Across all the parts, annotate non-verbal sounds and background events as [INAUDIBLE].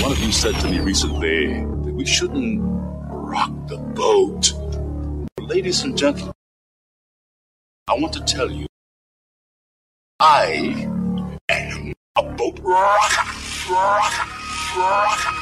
One of you said to me recently that we shouldn't rock the boat. Ladies and gentlemen, I want to tell you, I am a boat rocker. rocker, rocker.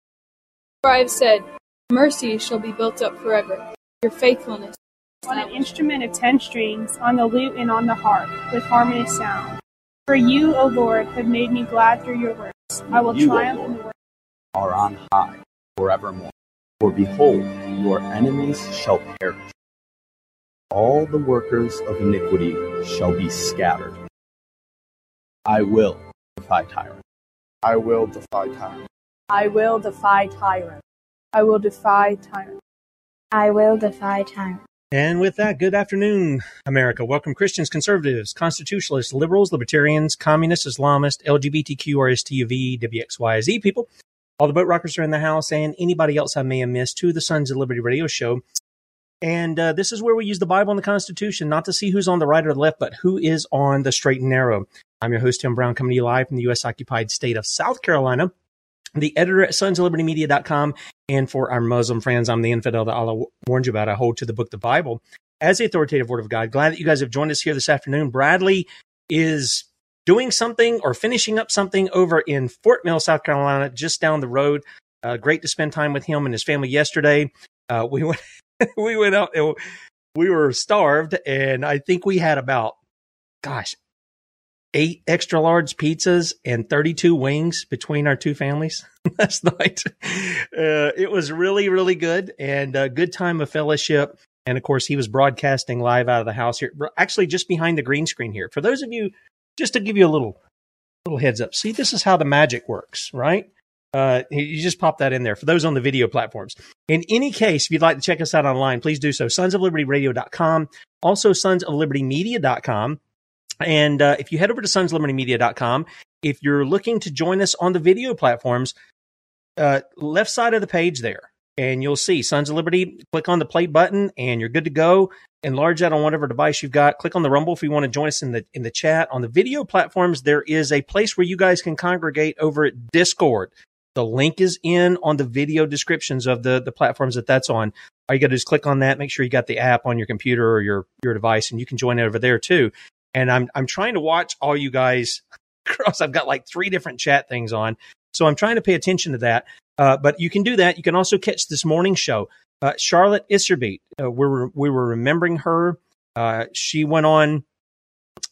For I have said, Mercy shall be built up forever. Your faithfulness. On an instrument of ten strings, on the lute and on the harp, with harmonious sound. For you, O Lord, have made me glad through your works. I will You, triumph Lord. in the work. are on high forevermore. For behold, your enemies shall perish. All the workers of iniquity shall be scattered. I will defy tyrants. I will defy tyrants. I will defy tyrants. I will defy tyrants. I will defy tyrants. And with that, good afternoon, America. Welcome, Christians, conservatives, constitutionalists, liberals, libertarians, communists, Islamists, LGBTQ, RSTUV, WXYZ people. All the boat rockers are in the house, and anybody else I may have missed to the Sons of Liberty radio show. And uh, this is where we use the Bible and the Constitution, not to see who's on the right or the left, but who is on the straight and narrow. I'm your host, Tim Brown, coming to you live from the U.S. occupied state of South Carolina. The editor at sons of liberty media.com. And for our Muslim friends, I'm the infidel that Allah warned you about. I hold to the book, the Bible, as the authoritative word of God. Glad that you guys have joined us here this afternoon. Bradley is doing something or finishing up something over in Fort Mill, South Carolina, just down the road. Uh, great to spend time with him and his family yesterday. Uh, [LAUGHS] we went, we went out, and we were starved, and I think we had about, gosh, eight extra large pizzas and 32 wings between our two families [LAUGHS] last night. Uh, it was really, really good and a good time of fellowship. And of course, he was broadcasting live out of the house here, actually just behind the green screen here. For those of you, just to give you a little, little heads up. See, this is how the magic works, right? Uh, you just pop that in there for those on the video platforms. In any case, if you'd like to check us out online, please do so. Sons of Liberty Radio.com, also Sons of Liberty Media.com. And uh, if you head over to Sons of Liberty Media.com, if you're looking to join us on the video platforms, uh, left side of the page there, and you'll see Sons of Liberty. Click on the play button, and you're good to go. Enlarge that on whatever device you've got. Click on the Rumble if you want to join us in the in the chat. On the video platforms, there is a place where you guys can congregate over at Discord. The link is in on the video descriptions of the the platforms that that's on. All you got to do is click on that. Make sure you got the app on your computer or your your device, and you can join over there too. And I'm I'm trying to watch all you guys [LAUGHS] across. I've got like three different chat things on, so I'm trying to pay attention to that. Uh, but you can do that. You can also catch this morning show. Uh, Charlotte Iserbyt, uh, we were we were remembering her. Uh, she went on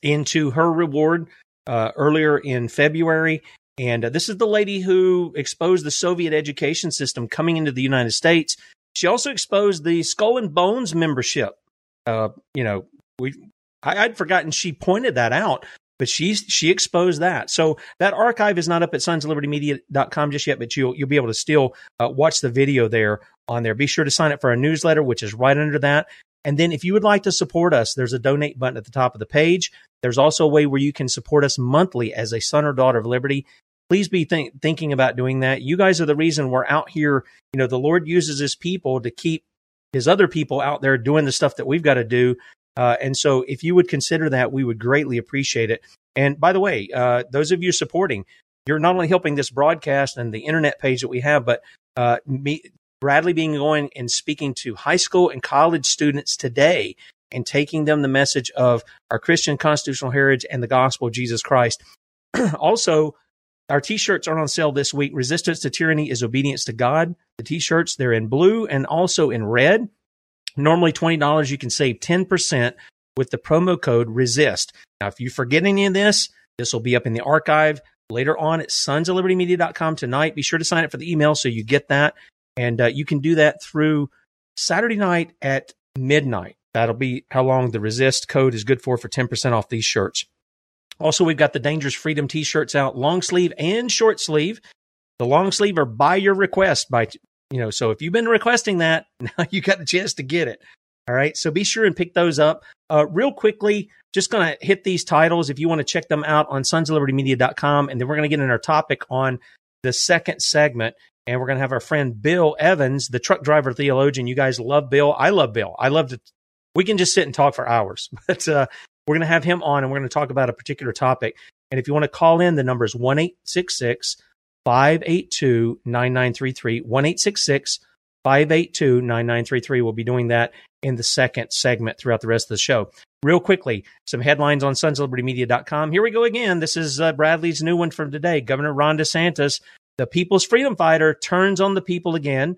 into her reward uh, earlier in February, and uh, this is the lady who exposed the Soviet education system coming into the United States. She also exposed the Skull and Bones membership. You know, we I, I'd forgotten she pointed that out but she she exposed that. So that archive is not up at sonsoflibertymedia.com just yet, but you'll you'll be able to still uh, watch the video there on there. Be sure to sign up for our newsletter, which is right under that. And then if you would like to support us, there's a donate button at the top of the page. There's also a way where you can support us monthly as a son or daughter of liberty. Please be th- thinking about doing that. You guys are the reason we're out here. You know, the Lord uses his people to keep his other people out there doing the stuff that we've got to do. Uh, and so if you would consider that, we would greatly appreciate it. And by the way, uh, those of you supporting, you're not only helping this broadcast and the internet page that we have, but uh, me, Bradley being going and speaking to high school and college students today and taking them the message of our Christian constitutional heritage and the gospel of Jesus Christ. [CLEARS THROAT] also, our t-shirts are on sale this week. Resistance to tyranny is obedience to God. The t-shirts, they're in blue and also in red. Normally $20, you can save 10% with the promo code RESIST. Now, if you forget any of this, this will be up in the archive later on at sonsoflibertymedia.com tonight. Be sure to sign up for the email so you get that. And uh, you can do that through Saturday night at midnight. That'll be how long the resist code is good for for 10% off these shirts. Also, we've got the Dangerous Freedom t shirts out, long sleeve and short sleeve. The long sleeve are by your request by you know, so if you've been requesting that, [LAUGHS] now you got a chance to get it. All right. So be sure and pick those up. Uh, real quickly, just going to hit these titles if you want to check them out on sonsoflibertymedia.com. And then we're going to get in our topic on the second segment. And we're going to have our friend Bill Evans, the truck driver theologian. You guys love Bill. I love Bill. I love to, we can just sit and talk for hours, [LAUGHS] but uh, we're going to have him on and we're going to talk about a particular topic. And if you want to call in, the number is 1 866 582 9933. 1 582 9933. We'll be doing that in the second segment throughout the rest of the show. Real quickly, some headlines on sonsoflibertymedia.com. Here we go again. This is uh, Bradley's new one from today. Governor Ron DeSantis, the people's freedom fighter, turns on the people again.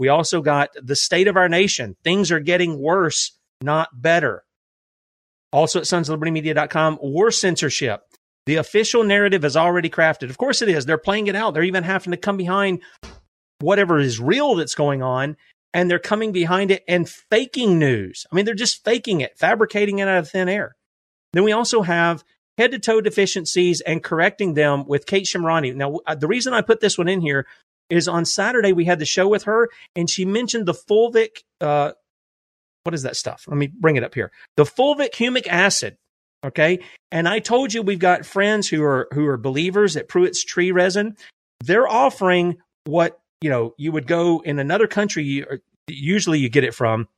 We also got the state of our nation. Things are getting worse, not better. Also at sonsoflibertymedia.com, war censorship. The official narrative is already crafted. Of course it is. They're playing it out. They're even having to come behind whatever is real that's going on and they're coming behind it and faking news. I mean, they're just faking it, fabricating it out of thin air. Then we also have head to toe deficiencies and correcting them with Kate Shemirani. Now, uh, the reason I put this one in here is on Saturday we had the show with her and she mentioned the fulvic, uh, what is that stuff? Let me bring it up here. The fulvic humic acid. Okay. And I told you we've got friends who are, who are believers at Pruitt's tree resin. They're offering what, you know, you would go in another country, usually you get it from,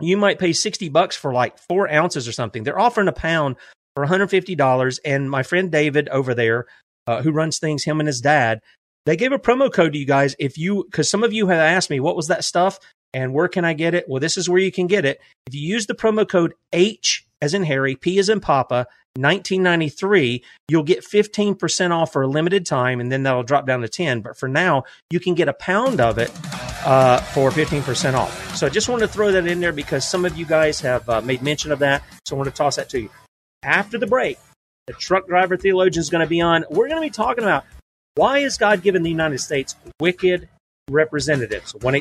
you might pay 60 bucks for like four ounces or something. They're offering a pound for $150. And my friend David over there, uh, who runs things, him and his dad, they gave a promo code to you guys. If you, cause some of you have asked me, what was that stuff? And where can I get it? Well, this is where you can get it. If you use the promo code H as in Harry, P as in Papa, 1993, you'll get 15% off for a limited time and then that'll drop down to 10. But for now, you can get a pound of it uh, for 15% off. So I just wanted to throw that in there because some of you guys have uh, made mention of that. So I want to toss that to you. After the break, the truck driver theologian is going to be on. We're going to be talking about why is God given the United States wicked representatives? 1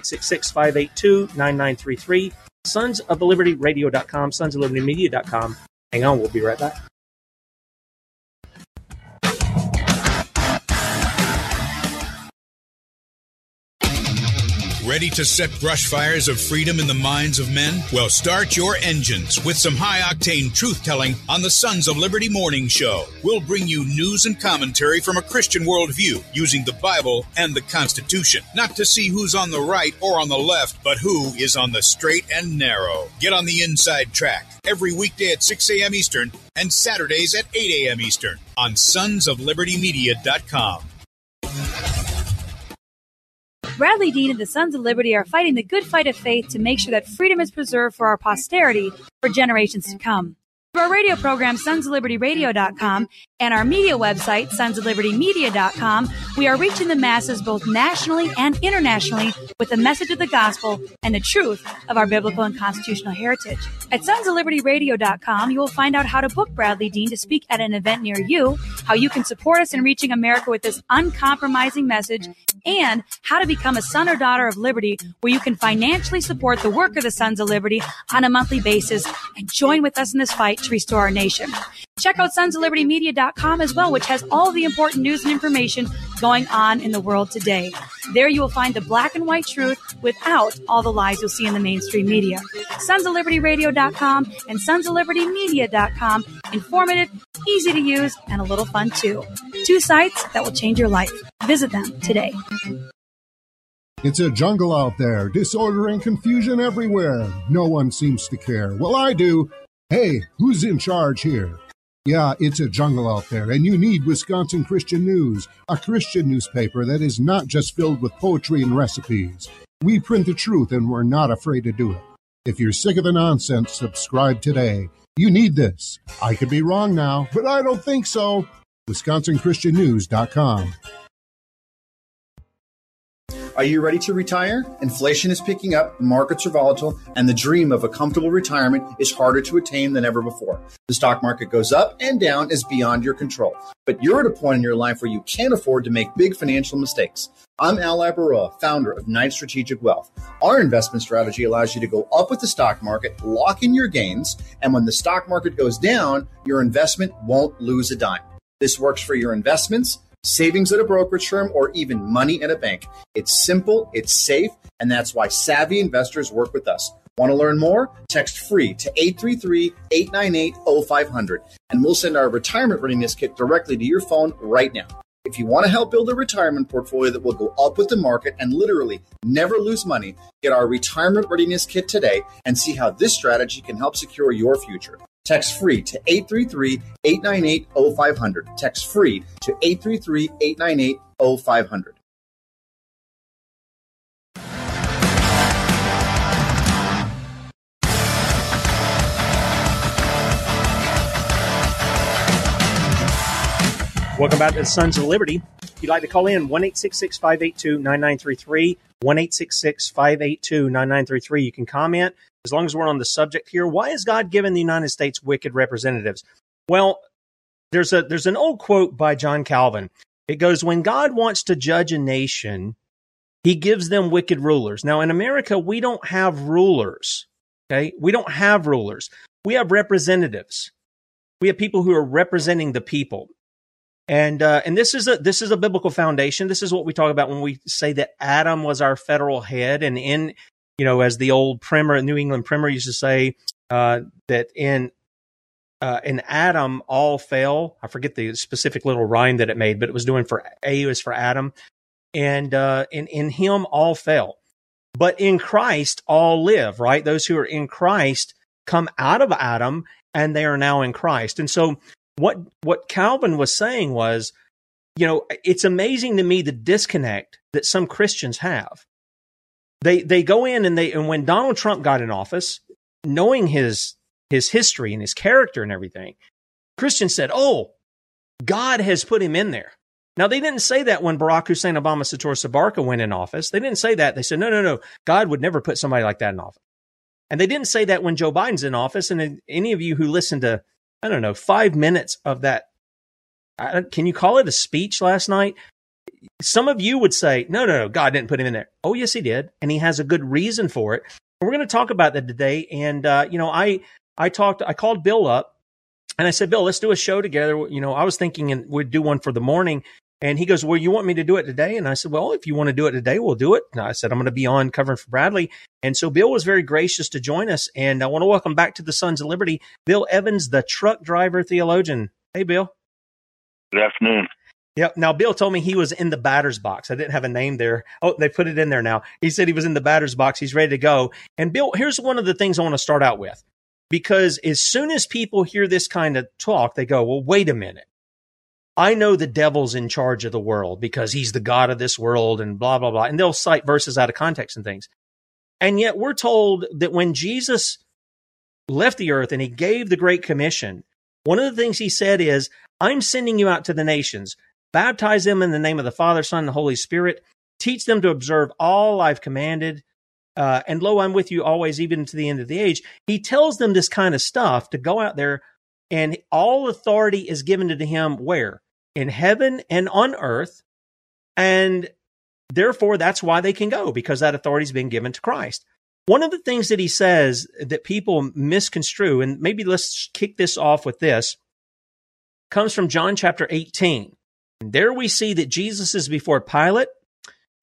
582 9933. Sons of the Liberty Radio.com, Sons of Liberty Media.com. Hang on, we'll be right back. Ready to set brush fires of freedom in the minds of men? Well, start your engines with some high octane truth telling on the Sons of Liberty Morning Show. We'll bring you news and commentary from a Christian worldview using the Bible and the Constitution, not to see who's on the right or on the left, but who is on the straight and narrow. Get on the inside track every weekday at 6 a.m. Eastern and Saturdays at 8 a.m. Eastern on sonsoflibertymedia.com. Bradley Dean and the Sons of Liberty are fighting the good fight of faith to make sure that freedom is preserved for our posterity for generations to come. Our radio program, sonsoflibertyradio.com, and our media website, sonsoflibertymedia.com, we are reaching the masses both nationally and internationally with the message of the gospel and the truth of our biblical and constitutional heritage. At sonsoflibertyradio.com, you will find out how to book Bradley Dean to speak at an event near you, how you can support us in reaching America with this uncompromising message, and how to become a son or daughter of liberty where you can financially support the work of the Sons of Liberty on a monthly basis and join with us in this fight to restore our nation. Check out sons of liberty media.com as well, which has all the important news and information going on in the world today. There you will find the black and white truth without all the lies you'll see in the mainstream media. Sons of Liberty Radio.com and Sons of Liberty Media.com. Informative, easy to use, and a little fun too. Two sites that will change your life. Visit them today. It's a jungle out there, disorder and confusion everywhere. No one seems to care. Well, I do. Hey, who's in charge here? Yeah, it's a jungle out there, and you need Wisconsin Christian News, a Christian newspaper that is not just filled with poetry and recipes. We print the truth, and we're not afraid to do it. If you're sick of the nonsense, subscribe today. You need this. I could be wrong now, but I don't think so. WisconsinChristianNews.com. Are you ready to retire? Inflation is picking up, markets are volatile, and the dream of a comfortable retirement is harder to attain than ever before. The stock market goes up and down is beyond your control. But you're at a point in your life where you can't afford to make big financial mistakes. I'm Al Ibaroa, founder of Knight Strategic Wealth. Our investment strategy allows you to go up with the stock market, lock in your gains, and when the stock market goes down, your investment won't lose a dime. This works for your investments savings at a brokerage firm, or even money at a bank. It's simple, it's safe, and that's why savvy investors work with us. Want to learn more? Text free to 833 898 0500, and we'll send our retirement readiness kit directly to your phone right now. If you want to help build a retirement portfolio that will go up with the market and literally never lose money, get our retirement readiness kit today and see how this strategy can help secure your future. Text free to 833 898 0500. Text free to 833 Welcome back to the Sons of Liberty. If you'd like to call in, 1 582 9933, 1 582 9933. You can comment as long as we're on the subject here. Why has God given the United States wicked representatives? Well, there's a there's an old quote by John Calvin. It goes, When God wants to judge a nation, he gives them wicked rulers. Now, in America, we don't have rulers. Okay. We don't have rulers. We have representatives. We have people who are representing the people. And uh, and this is a this is a biblical foundation. This is what we talk about when we say that Adam was our federal head, and in you know as the old primer, New England primer used to say uh, that in uh, in Adam all fell. I forget the specific little rhyme that it made, but it was doing for A was for Adam, and uh, in in him all fell, but in Christ all live. Right, those who are in Christ come out of Adam and they are now in Christ, and so what what Calvin was saying was, you know, it's amazing to me the disconnect that some Christians have. They they go in and they and when Donald Trump got in office, knowing his his history and his character and everything, Christians said, "Oh, God has put him in there." Now they didn't say that when Barack Hussein Obama Soetoro Soebarkah went in office. They didn't say that. They said, "No, no, no. God would never put somebody like that in office." And they didn't say that when Joe Biden's in office. And any of you who listen to I don't know, five minutes of that. Can you call it a speech last night? Some of you would say, no, no, no, God didn't put him in there. Oh, yes, he did. And he has a good reason for it. And we're going to talk about that today. And, uh, you know, I, I talked, I called Bill up and I said, Bill, let's do a show together. You know, I was thinking and we'd do one for the morning. And he goes, Well, you want me to do it today? And I said, Well, if you want to do it today, we'll do it. And I said, I'm going to be on covering for Bradley. And so Bill was very gracious to join us. And I want to welcome back to the Sons of Liberty, Bill Evans, the truck driver theologian. Hey, Bill. Good afternoon. Yep. Now, Bill told me he was in the batter's box. I didn't have a name there. Oh, they put it in there now. He said he was in the batter's box. He's ready to go. And Bill, here's one of the things I want to start out with. Because as soon as people hear this kind of talk, they go, well, wait a minute. I know the devil's in charge of the world because he's the God of this world and blah, blah, blah. And they'll cite verses out of context and things. And yet we're told that when Jesus left the earth and he gave the Great Commission, one of the things he said is, I'm sending you out to the nations, baptize them in the name of the Father, Son, and the Holy Spirit, teach them to observe all I've commanded. Uh, and lo, I'm with you always, even to the end of the age. He tells them this kind of stuff to go out there and all authority is given to him where? In heaven and on earth. And therefore, that's why they can go because that authority has been given to Christ. One of the things that he says that people misconstrue, and maybe let's kick this off with this. comes from John chapter 18. There we see that Jesus is before Pilate,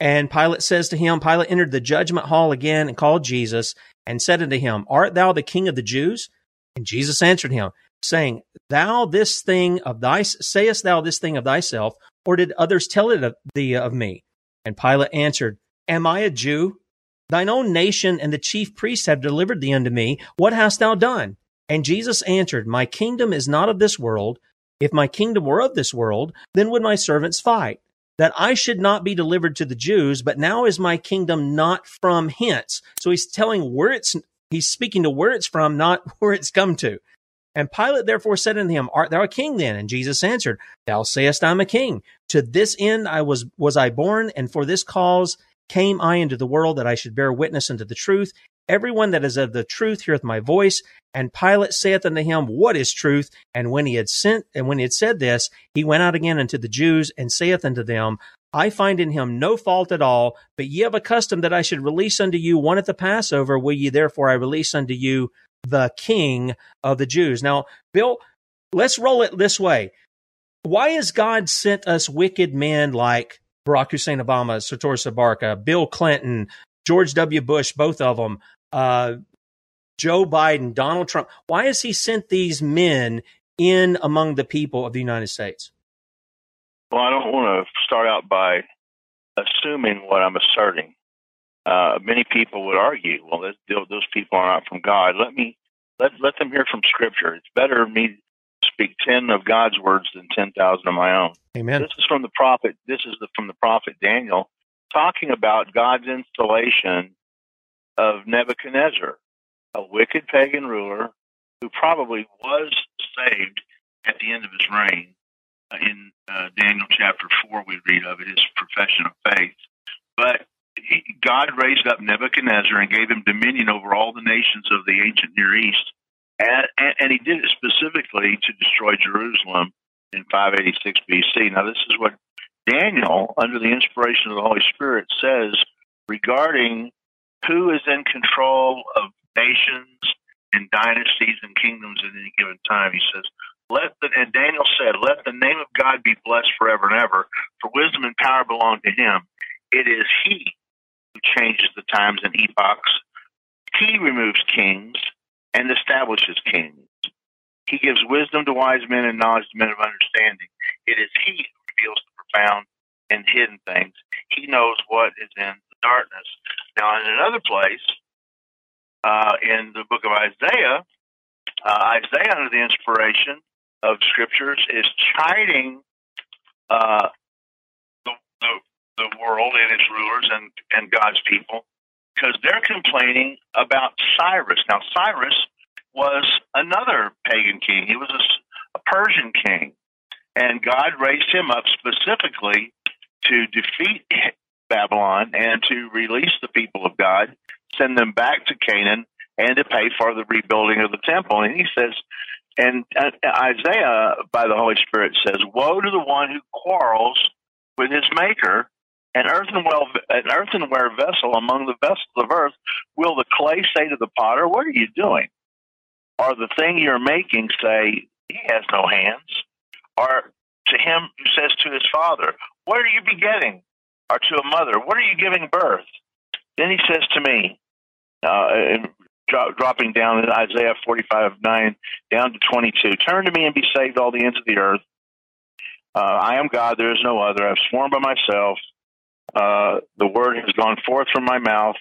and Pilate says to him, Pilate entered the judgment hall again and called Jesus and said unto him, Art thou the king of the Jews? And Jesus answered him, saying, Thou this thing of thy sayest thou this thing of thyself, or did others tell it of thee of me? And Pilate answered, Am I a Jew? Thine own nation and the chief priests have delivered thee unto me. What hast thou done? And Jesus answered, My kingdom is not of this world. If my kingdom were of this world, then would my servants fight, that I should not be delivered to the Jews, but now is my kingdom not from hence. So he's telling where it's, he's speaking to where it's from, not [LAUGHS] where it's come to. And Pilate therefore said unto him, Art thou a king then? And Jesus answered, Thou sayest I'm a king. To this end I was was I born, and for this cause came I into the world that I should bear witness unto the truth. Everyone that is of the truth heareth my voice. And Pilate saith unto him, What is truth? And when he had sent and when he had said this, he went out again unto the Jews and saith unto them, I find in him no fault at all, but ye have a custom that I should release unto you one at the Passover. Will ye therefore I release unto you the King of the Jews? Now, Bill, let's roll it this way. Why has God sent us wicked men like Barack Hussein Obama, Soetoro Soebarkah, Bill Clinton, George W. Bush, both of them, uh, Joe Biden, Donald Trump. Why has he sent these men in among the people of the United States? Well, I don't want to start out by assuming what I'm asserting. Uh, many people would argue, well, those people are not from God. Let me let let them hear from Scripture. It's better me speak ten of God's words than ten thousand of my own. Amen. This is from the prophet. This is the, from the prophet Daniel, talking about God's installation of Nebuchadnezzar, a wicked pagan ruler who probably was saved at the end of his reign. Uh, in uh, Daniel chapter 4, we read of it, his profession of faith. But God raised up Nebuchadnezzar and gave him dominion over all the nations of the ancient Near East. And, and, and he did it specifically to destroy Jerusalem in 586 BC. Now, this is what Daniel, under the inspiration of the Holy Spirit, says regarding who is in control of nations and dynasties and kingdoms at any given time. He says, let the, and Daniel said, let the name of God be blessed forever and ever, for wisdom and power belong to him. It is he changes the times and epochs. He removes kings and establishes kings. He gives wisdom to wise men and knowledge to men of understanding. It is he who reveals the profound and hidden things. He knows what is in the darkness. Now, in another place, uh, in the book of Isaiah, uh, Isaiah, under the inspiration of scriptures, is chiding uh, the, world and its rulers and, and God's people because they're complaining about Cyrus. Now, Cyrus was another pagan king, he was a, a Persian king. And God raised him up specifically to defeat Babylon and to release the people of God send them back to Canaan and to pay for the rebuilding of the temple. And he says, and Isaiah, by the Holy Spirit, says, Woe to the one who quarrels with his maker. An earthenware, an earthenware vessel among the vessels of earth, will the clay say to the potter, What are you doing? Or the thing you're making say, He has no hands? Or to him who says to his father, What are you begetting? Or to a mother, What are you giving birth? Then he says to me, uh, dro- dropping down in Isaiah 45 9 down to 22, Turn to me and be saved, all the ends of the earth. Uh, I am God, there is no other. I've sworn by myself. Uh, the word has gone forth from my mouth.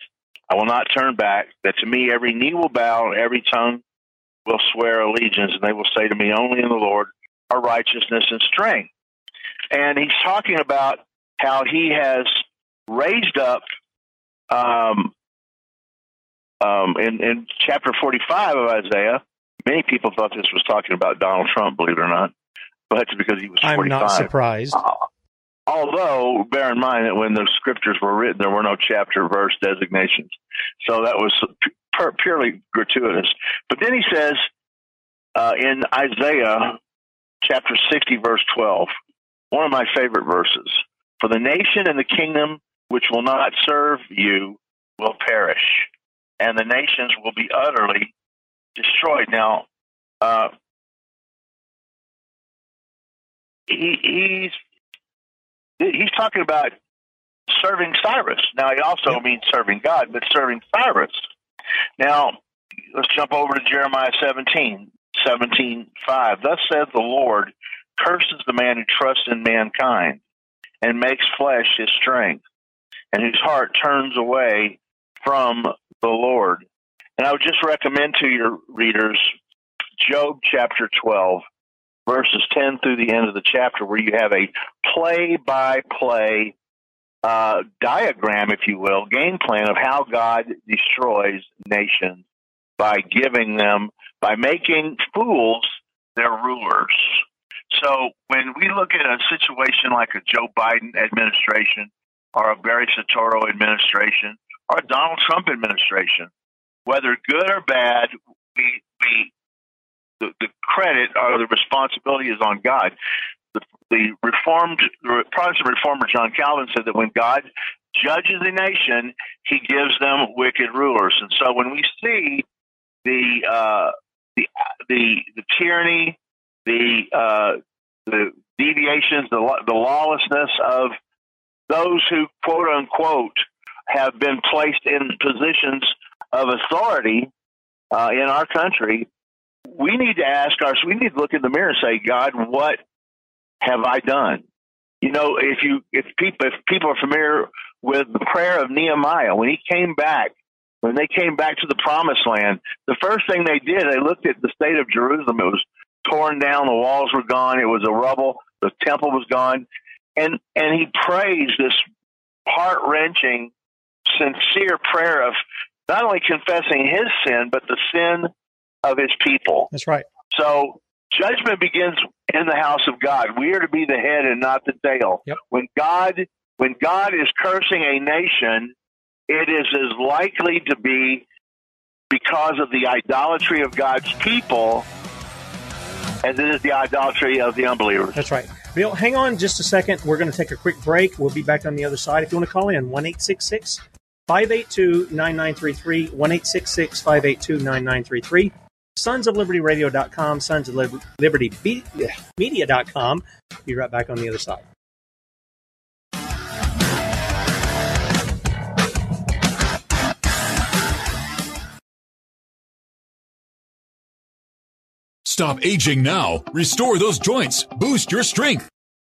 I will not turn back. That to me every knee will bow, every tongue will swear allegiance, and they will say to me, Only in the Lord are righteousness and strength. And he's talking about how he has raised up um, um, in, in chapter 45 of Isaiah, many people thought this was talking about Donald Trump, believe it or not, but it's because he was 45. I'm not surprised. Uh, although, bear in mind that when the scriptures were written, there were no chapter verse designations. So that was purely gratuitous. But then he says uh, in Isaiah chapter 60, verse 12, one of my favorite verses For the nation and the kingdom which will not serve you will perish and the nations will be utterly destroyed. Now, uh, he, he's he's talking about serving Cyrus. Now he also means serving God, but serving Cyrus. Now let's jump over to Jeremiah 17, 17, 5. Thus saith the Lord, curses the man who trusts in mankind and makes flesh his strength, and whose heart turns away from the Lord. And I would just recommend to your readers Job chapter 12, verses 10 through the end of the chapter, where you have a play by play diagram, if you will, game plan of how God destroys nations by giving them, by making fools their rulers. So when we look at a situation like a Joe Biden administration or a Barry Soetoro administration or a Donald Trump administration, whether good or bad, we, we the, the credit or the responsibility is on God. The, the reformed, the Protestant reformer John Calvin said that when God judges a nation, He gives them wicked rulers. And so when we see the uh, the the the tyranny, the uh, the deviations, the the lawlessness of those who quote unquote have been placed in positions of authority uh, in our country, we need to ask ourselves, we need to look in the mirror and say, God, what have I done? You know, if you if people if people are familiar with the prayer of Nehemiah when he came back, when they came back to the promised land, the first thing they did, they looked at the state of Jerusalem. It was torn down, the walls were gone, it was a rubble, the temple was gone. And and he prays this heart wrenching, sincere prayer of not only confessing his sin, but the sin of his people. That's right. So judgment begins in the house of God. We are to be the head and not the tail. Yep. When God when God is cursing a nation, it is as likely to be because of the idolatry of God's people as it is the idolatry of the unbelievers. That's right. Bill, hang on just a second. We're going to take a quick break. We'll be back on the other side. If you want to call in, 1 582 9933, 1 582 9933. Sons of Liberty Radio.com, Sons of Liberty Media.com. Be right back on the other side. Stop aging now. Restore those joints. Boost your strength.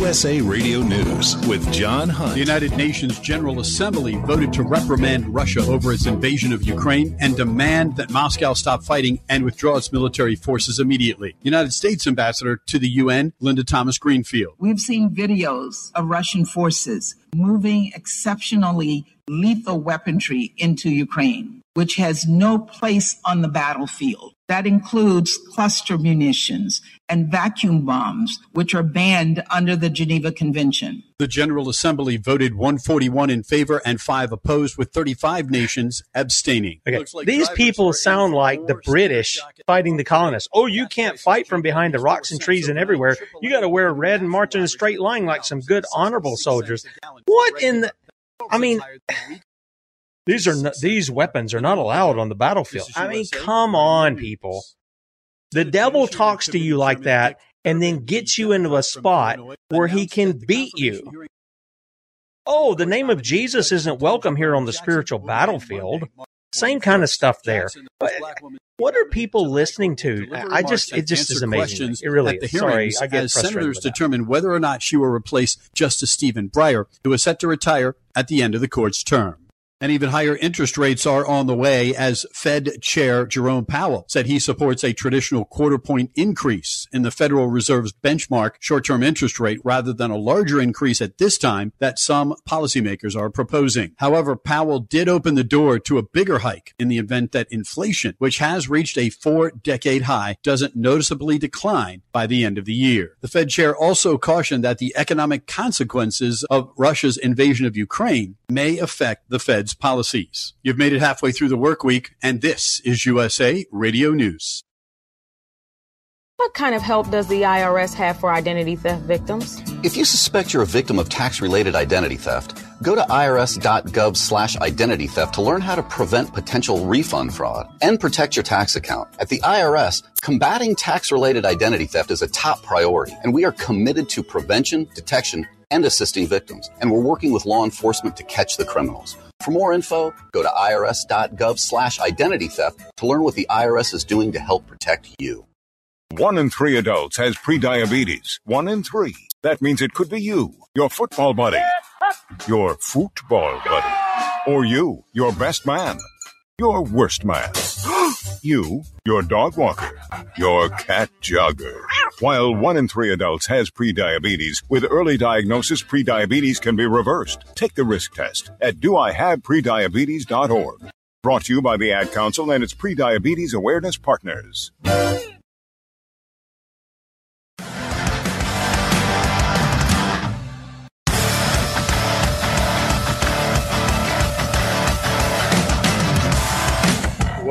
USA Radio News with John Hunt. The United Nations General Assembly voted to reprimand Russia over its invasion of Ukraine and demand that Moscow stop fighting and withdraw its military forces immediately. United States Ambassador to the UN, Linda Thomas Greenfield. We've seen videos of Russian forces moving exceptionally lethal weaponry into Ukraine, which has no place on the battlefield. That includes cluster munitions and vacuum bombs, which are banned under the Geneva Convention. The General Assembly voted 141 in favor and 5 opposed, with 35 nations abstaining. Okay. Like These people sound like the British fighting the colonists. Oh, you can't fight from behind the rocks and trees and everywhere. You got to wear red and march in a straight line like some good, honorable soldiers. What in the. I mean, [SIGHS] these are not, these weapons are not allowed on the battlefield. I mean, come on, people. The devil talks to you like that and then gets you into a spot where he can beat you. oh, the name of Jesus isn't welcome here on the spiritual battlefield. Same kind of stuff there. But what are people listening to? I just it just is amazing. It really at the is. Sorry, I get as senators determined whether or not she will replace Justice Stephen Breyer, who is set to retire at the end of the court's term. And even higher interest rates are on the way as Fed Chair Jerome Powell said he supports a traditional quarter point increase in the Federal Reserve's benchmark short term interest rate rather than a larger increase at this time that some policymakers are proposing. However, Powell did open the door to a bigger hike in the event that inflation, which has reached a four decade high, doesn't noticeably decline by the end of the year. The Fed chair also cautioned that the economic consequences of Russia's invasion of Ukraine may affect the Fed's policies. You've made it halfway through the work week, and this is USA Radio News. What kind of help does the IRS have for identity theft victims? If you suspect you're a victim of tax-related identity theft, go to irs.gov slash identity theft to learn how to prevent potential refund fraud and protect your tax account. At the IRS, combating tax-related identity theft is a top priority, and we are committed to prevention, detection, and assisting victims. And we're working with law enforcement to catch the criminals. For more info, go to irs.gov slash identity theft to learn what the IRS is doing to help protect you. One in three adults has prediabetes. One in three. That means it could be you, your football buddy, your football buddy, or you, your best man, your worst man, you, your dog walker, your cat jogger. While one in three adults has prediabetes, with early diagnosis, prediabetes can be reversed. Take the risk test at doihaveprediabetes.org. Brought to you by the Ad Council and its prediabetes awareness partners.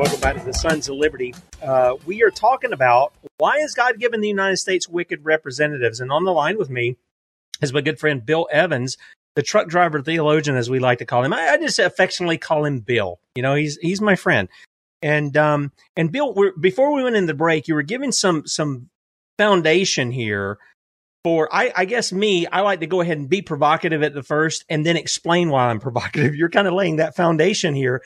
Welcome back to the Sons of Liberty. Uh, we are talking about why has God given the United States wicked representatives? And on the line with me is my good friend Bill Evans, the truck driver theologian, as we like to call him. I, I just affectionately call him Bill. You know, he's he's my friend. And um and Bill, before we went in the break, you were giving some some foundation here for I, I guess me. I like to go ahead and be provocative at the first, and then explain why I'm provocative. [LAUGHS] You're kind of laying that foundation here.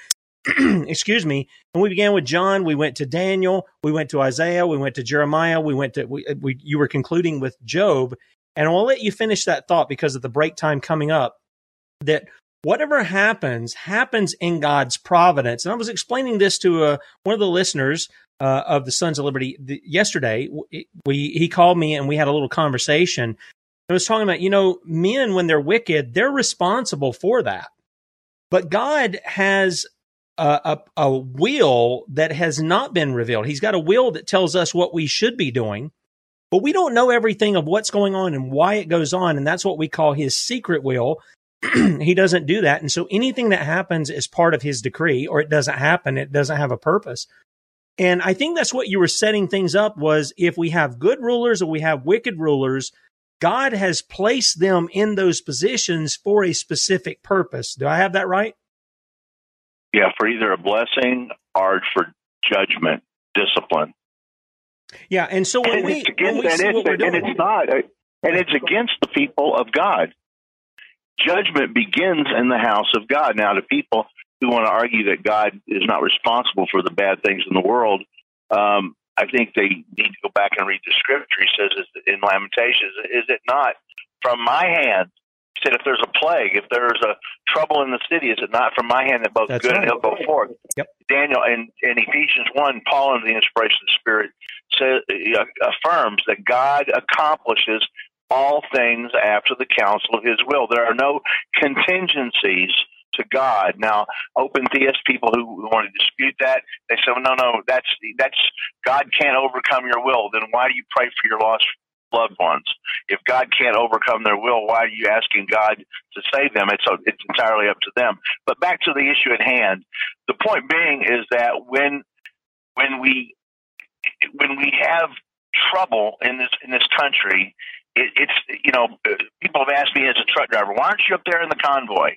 [CLEARS THROAT] excuse me. And we began with John. We went to Daniel. We went to Isaiah. We went to Jeremiah. We went to, we, we, you were concluding with Job. And I'll let you finish that thought because of the break time coming up that whatever happens, happens in God's providence. And I was explaining this to uh, one of the listeners uh, of the Sons of Liberty the, yesterday. We, he called me and we had a little conversation. I was talking about, you know, men, when they're wicked, they're responsible for that. But God has a, a, a will that has not been revealed. He's got a will that tells us what we should be doing, but we don't know everything of what's going on and why it goes on. And that's what we call his secret will. [CLEARS THROAT] he doesn't do that. And so anything that happens is part of his decree or it doesn't happen. It doesn't have a purpose. And I think that's what you were setting things up was if we have good rulers or we have wicked rulers, God has placed them in those positions for a specific purpose. Do I have that right? Yeah, for either a blessing or for judgment, discipline. Yeah, and so when and we, it's when we and, see it's, what we're and it's not, and it's against the people of God. Judgment begins in the house of God. Now, to people who want to argue that God is not responsible for the bad things in the world, um, I think they need to go back and read the scripture. He says in Lamentations, "Is it not from my hand?" He said, "If there's a plague, if there's a trouble in the city, is it not from my hand that both That's good right. and ill go forth?" Yep. Daniel in, in Ephesians one, Paul under the inspiration of the Spirit says, uh, affirms that God accomplishes all things after the counsel of His will. There are no contingencies to God. Now, open theist people who want to dispute that, they say, well, "No, no, that's that's God can't overcome your will. Then why do you pray for your lost loved ones? If God can't overcome their will, why are you asking God to save them? It's it's entirely up to them." But back to the issue at hand. The point being is that when when we when we have trouble in this in this country, it, it's you know people have asked me as a truck driver, why aren't you up there in the convoy?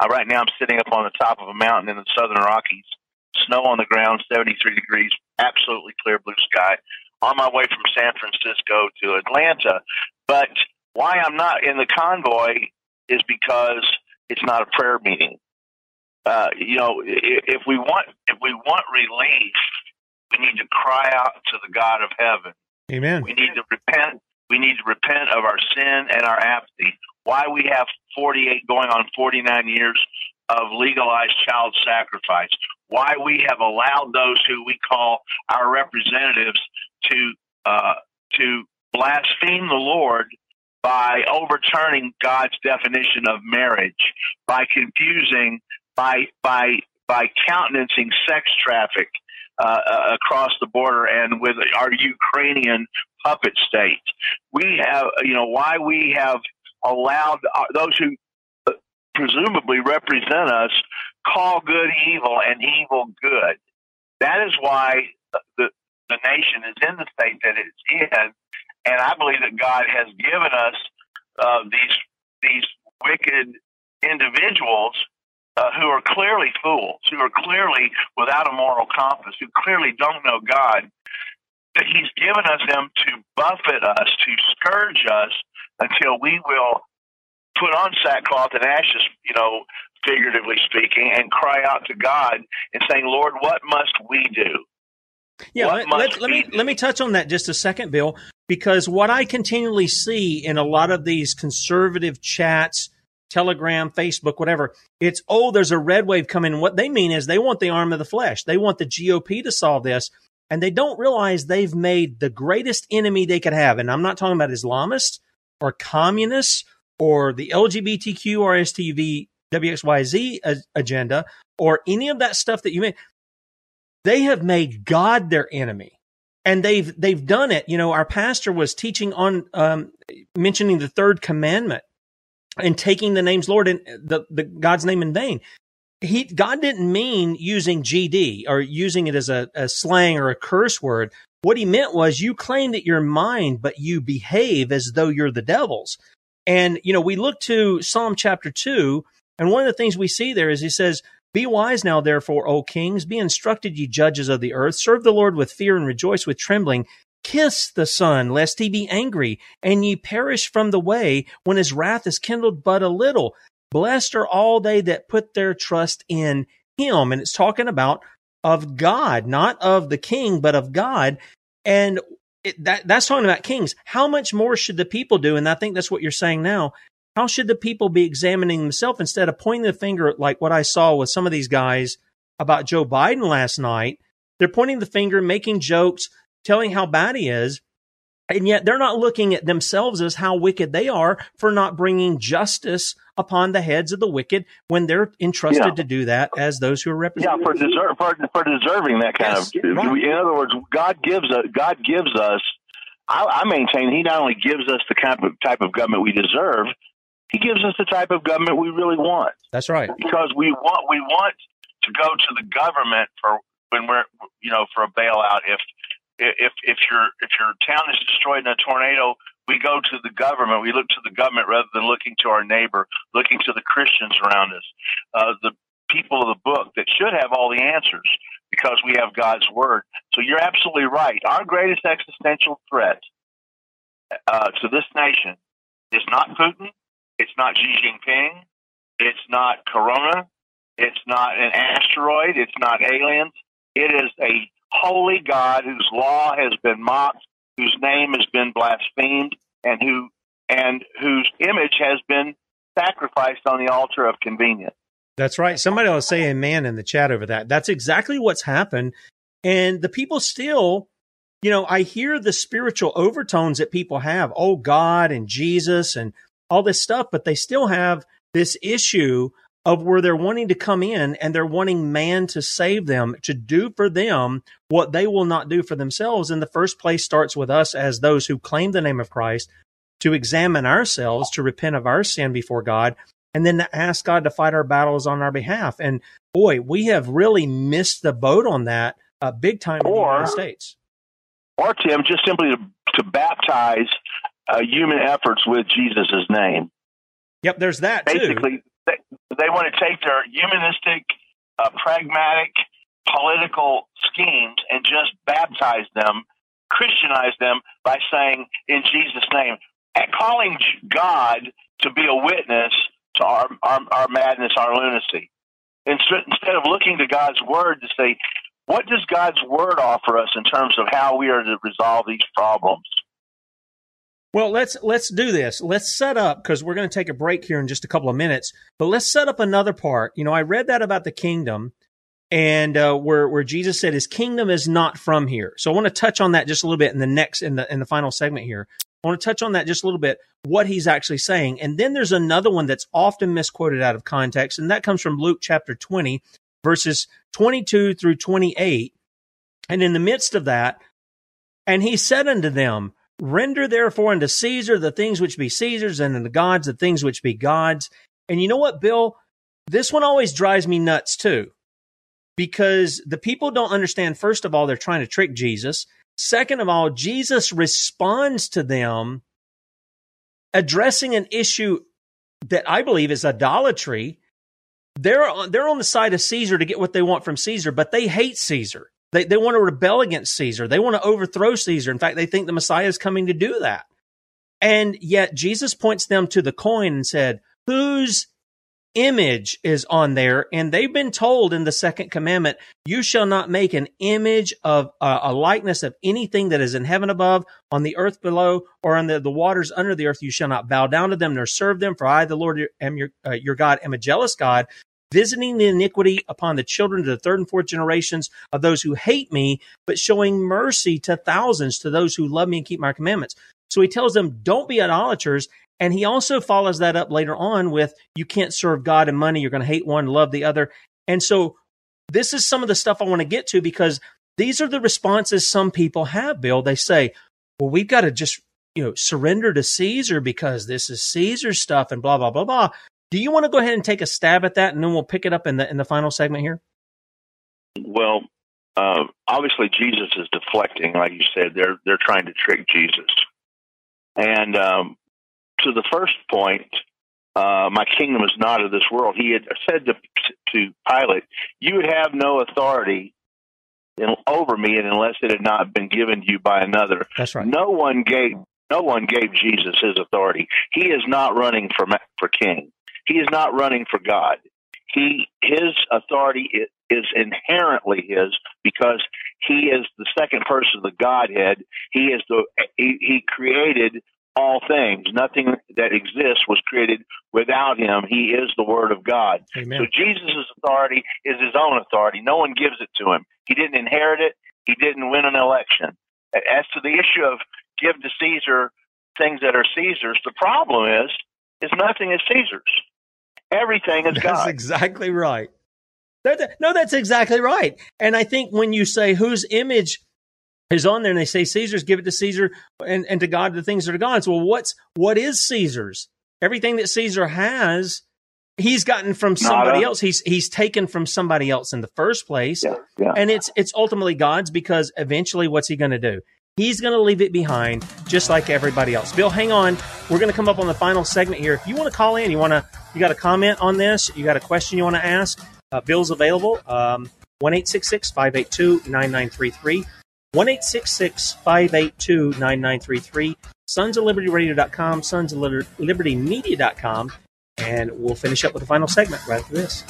Uh, right now, I'm sitting up on the top of a mountain in the Southern Rockies, snow on the ground, 73 degrees, absolutely clear blue sky, on my way from San Francisco to Atlanta. But why I'm not in the convoy is because It's not a prayer meeting. Uh, you know, if, if we want if we want relief, we need to cry out to the God of heaven. Amen. We need to repent. We need to repent of our sin and our apathy. Why we have 48 going on 49 years of legalized child sacrifice. Why we have allowed those who we call our representatives to uh, to blaspheme the Lord by overturning God's definition of marriage, by confusing, by by by countenancing sex traffic uh, uh, across the border and with our Ukrainian puppet state. We have, you know, why we have allowed uh, those who presumably represent us call good evil and evil good. That is why the the nation is in the state that it's in, and I believe that God has given us uh, these these wicked individuals uh, who are clearly fools, who are clearly without a moral compass, who clearly don't know God, that He's given us them to buffet us, to scourge us until we will put on sackcloth and ashes, you know, figuratively speaking, and cry out to God and saying, Lord, what must we do? Yeah, let, let, let, me let me touch on that just a second, Bill, because what I continually see in a lot of these conservative chats Telegram, Facebook, whatever. It's, oh, there's a red wave coming. What they mean is they want the arm of the flesh. They want the GOP to solve this. And they don't realize they've made the greatest enemy they could have. And I'm not talking about Islamists or communists or the LGBTQ or STV WXYZ agenda or any of that stuff that you made. They have made God their enemy and they've they've done it. You know, our pastor was teaching on um, mentioning the third commandment, and taking the name's Lord and the, the God's name in vain. He, God didn't mean using GD or using it as a, a slang or a curse word. What he meant was you claim that you're mine, but you behave as though you're the devil's. And, you know, we look to Psalm chapter two, and one of the things we see there is he says, Be wise now, therefore, O kings, be instructed, ye judges of the earth, serve the Lord with fear and rejoice with trembling. Kiss the Son, lest he be angry, and ye perish from the way when his wrath is kindled but a little. Blessed are all they that put their trust in him. And it's talking about of God, not of the king, but of God. And it, that, that's talking about kings. How much more should the people do? And I think that's what you're saying now. How should the people be examining themselves instead of pointing the finger like what I saw with some of these guys about Joe Biden last night? They're pointing the finger, making jokes, telling how bad he is. And yet they're not looking at themselves as how wicked they are for not bringing justice upon the heads of the wicked when they're entrusted Yeah. to do that as those who are represented. Yeah, for deserve for, for deserving that kind Yes, of. right. In other words, God gives us. God gives us. I, I maintain He not only gives us the kind of type of government we deserve, He gives us the type of government we really want. That's right. Because we want we want to go to the government for when we're you know for a bailout. If if if your if your town is destroyed in a tornado, we go to the government. We look to the government rather than looking to our neighbor, looking to the Christians around us, uh, the people of the book that should have all the answers because we have God's word. So you're absolutely right. Our greatest existential threat uh, to this nation is not Putin. It's not Xi Jinping. It's not Corona. It's not an asteroid. It's not aliens. It is a holy God whose law has been mocked, whose name has been blasphemed, and who and whose image has been sacrificed on the altar of convenience. That's right. Somebody will say amen in the chat over that. That's exactly what's happened. And the people still, you know, I hear the spiritual overtones that people have. Oh, God and Jesus and all this stuff, but they still have this issue of where they're wanting to come in and they're wanting man to save them, to do for them what they will not do for themselves. In the first place starts with us as those who claim the name of Christ to examine ourselves, to repent of our sin before God, and then to ask God to fight our battles on our behalf. And boy, we have really missed the boat on that uh, big time in the United States. Or Tim, just simply to, to baptize uh, human efforts with Jesus' name. Yep, there's that too. Basically, they, they want to take their humanistic, uh, pragmatic, political schemes and just baptize them, Christianize them by saying in Jesus' name, and calling God to be a witness to our, our, our madness, our lunacy. Instead of looking to God's word to say, what does God's word offer us in terms of how we are to resolve these problems? Well, let's let's do this. Let's set up because we're going to take a break here in just a couple of minutes. But let's set up another part. You know, I read that about the kingdom, and uh, where where Jesus said His kingdom is not from here. So I want to touch on that just a little bit in the next in the in the final segment here. I want to touch on that just a little bit, what he's actually saying. And then there's another one that's often misquoted out of context, and that comes from Luke chapter 20, verses 22 through 28. And in the midst of that, and he said unto them, Render therefore unto Caesar the things which be Caesar's, and unto the gods the things which be God's. And you know what, Bill? This one always drives me nuts too. Because the people don't understand, first of all, they're trying to trick Jesus. Second of all, Jesus responds to them addressing an issue that I believe is idolatry. They're on, they're on the side of Caesar to get what they want from Caesar, but they hate Caesar. They, they want to rebel against Caesar. They want to overthrow Caesar. In fact, they think the Messiah is coming to do that. And yet Jesus points them to the coin and said, whose image is on there. And they've been told in the second commandment, you shall not make an image of uh, a likeness of anything that is in heaven above, on the earth below, or on the, the waters under the earth. You shall not bow down to them nor serve them. For I, the Lord, am your, uh, your God, am a jealous God, visiting the iniquity upon the children to the third and fourth generations of those who hate me, but showing mercy to thousands to those who love me and keep my commandments. So he tells them, don't be idolaters. And he also follows that up later on with you can't serve God and money. You're going to hate one, love the other. And so this is some of the stuff I want to get to because these are the responses some people have, Bill. They say, well, we've got to just, you know, surrender to Caesar because this is Caesar's stuff and blah, blah, blah, blah. Do you want to go ahead and take a stab at that and then we'll pick it up in the, in the final segment here? Well, uh, obviously Jesus is deflecting, like you said. They're they're trying to trick Jesus, and um, to the first point, uh, my kingdom is not of this world. He had said to, to Pilate, "You have no authority in, over me, and unless it had not been given to you by another." That's right. No one gave no one gave Jesus his authority. He is not running for for king. He is not running for God. He his authority is, is inherently his because he is the second person of the Godhead. He is the he, he created all things. Nothing that exists was created without him. He is the Word of God. Amen. So Jesus' authority is his own authority. No one gives it to him. He didn't inherit it. He didn't win an election. As to the issue of give to Caesar things that are Caesar's, the problem is is nothing is Caesar's. Everything is That's God. exactly right. No, that's exactly right. And I think when you say whose image is on there and they say Caesar's, give it to Caesar and, and to God the things that are God's. Well, what's what is Caesar's? Everything that Caesar has, he's gotten from somebody Nada. else. He's he's taken from somebody else in the first place. yeah. And it's it's ultimately God's because eventually what's he gonna do? He's going to leave it behind just like everybody else. Bill, hang on. We're going to come up on the final segment here. If you want to call in, you want to, you got a comment on this, you got a question you want to ask, uh, Bill's available. Um, 1 582 9933. 1 582 9933. Sons of Liberty Radio.com, Sons of Liberty Media.com. And we'll finish up with the final segment right after this.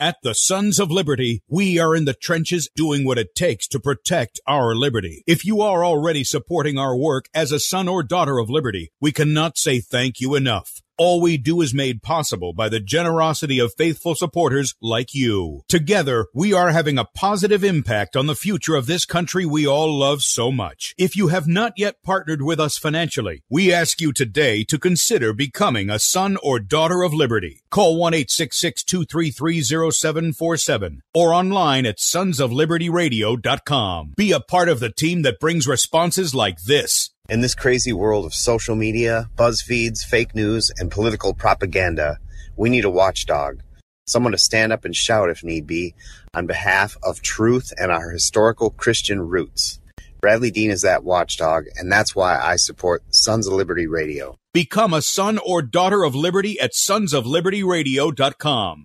At the Sons of Liberty, we are in the trenches doing what it takes to protect our liberty. If you are already supporting our work as a son or daughter of liberty, we cannot say thank you enough. All we do is made possible by the generosity of faithful supporters like you. Together, we are having a positive impact on the future of this country we all love so much. If you have not yet partnered with us financially, we ask you today to consider becoming a son or daughter of liberty. Call 1-866-233-0747 or online at sonsoflibertyradio.com. Be a part of the team that brings responses like this. In this crazy world of social media, BuzzFeeds, fake news, and political propaganda, we need a watchdog. Someone to stand up and shout if need be on behalf of truth and our historical Christian roots. Bradley Dean is that watchdog, and that's why I support Sons of Liberty Radio. Become a son or daughter of liberty at sonsoflibertyradio.com.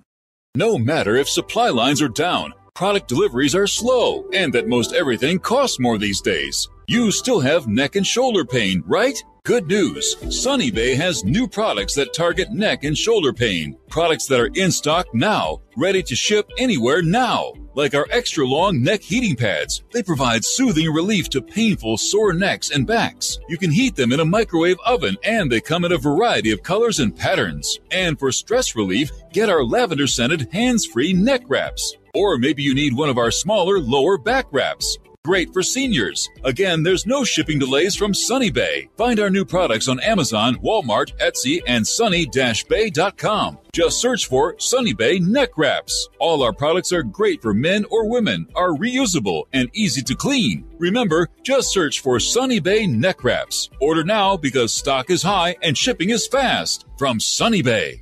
No matter if supply lines are down, product deliveries are slow, and that most everything costs more these days, you still have neck and shoulder pain, right? Good news. Sunny Bay has new products that target neck and shoulder pain. Products that are in stock now, ready to ship anywhere now. Like our extra long neck heating pads. They provide soothing relief to painful sore necks and backs. You can heat them in a microwave oven and they come in a variety of colors and patterns. And for stress relief, get our lavender scented hands free neck wraps. Or maybe you need one of our smaller lower back wraps. Great for seniors. Again, there's no shipping delays from Sunny Bay. Find our new products on Amazon, Walmart, Etsy, and sunny-bay.com. Just search for Sunny Bay neck wraps. All our products are great for men or women, are reusable and easy to clean. Remember, just search for Sunny Bay neck wraps. Order now because stock is high and shipping is fast from Sunny Bay.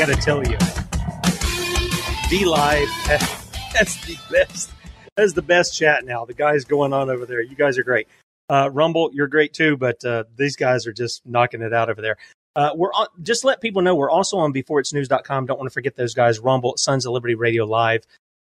I got to tell you, D Live, [LAUGHS] that's the best. That's the best chat now. The guys going on over there. You guys are great. Uh, Rumble, you're great too, but uh, these guys are just knocking it out over there. Uh, we're on, just let people know we're also on beforeitsnews.com. Don't want to forget those guys. Rumble, Sons of Liberty Radio Live,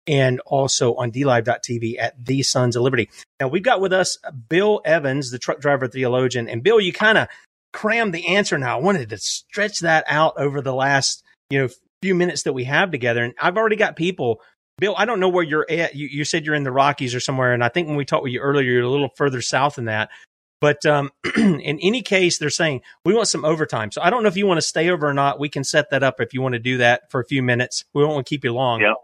and also on DLive.tv at the Sons of Liberty. Now we've got with us Bill Evans, the truck driver theologian, and Bill, you kind of crammed the answer now. I wanted to stretch that out over the last, you know, few minutes that we have together. And I've already got people. Bill, I don't know where you're at. You, you said you're in the Rockies or somewhere. And I think when we talked with you earlier, you're a little further south than that. But um, [CLEARS THROAT] in any case, they're saying we want some overtime. So I don't know if you want to stay over or not. We can set that up if you want to do that for a few minutes. We won't want to keep you long. Yeah.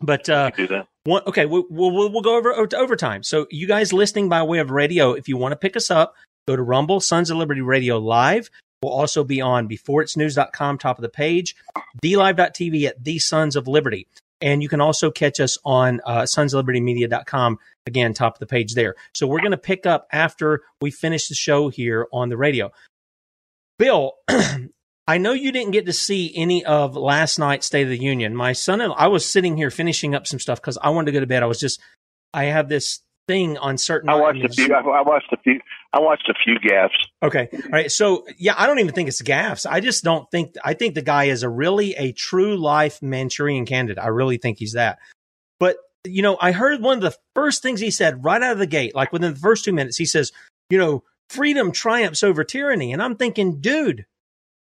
But uh, do that. one, okay, we'll, we'll we'll go over to overtime. So you guys listening by way of radio, if you want to pick us up, go to Rumble, Sons of Liberty Radio Live. We'll also be on beforeitsnews.com, top of the page, dlive.tv at the Sons of Liberty. And you can also catch us on uh, sonsoflibertymedia.com, again, top of the page there. So we're going to pick up after we finish the show here on the radio. Bill, [CLEARS THROAT] I know you didn't get to see any of last night's State of the Union. My son and I was sitting here finishing up some stuff because I wanted to go to bed. I was just, I have this thing on certain. I watched a few. I watched a few. I watched a few gaffes. Okay, all right. So yeah, I don't even think it's gaffes. I just don't think. I think the guy is a really a true life Manchurian candidate. I really think he's that. But you know, I heard one of the first things he said right out of the gate, like within the first two minutes, he says, "You know, freedom triumphs over tyranny," and I'm thinking, dude.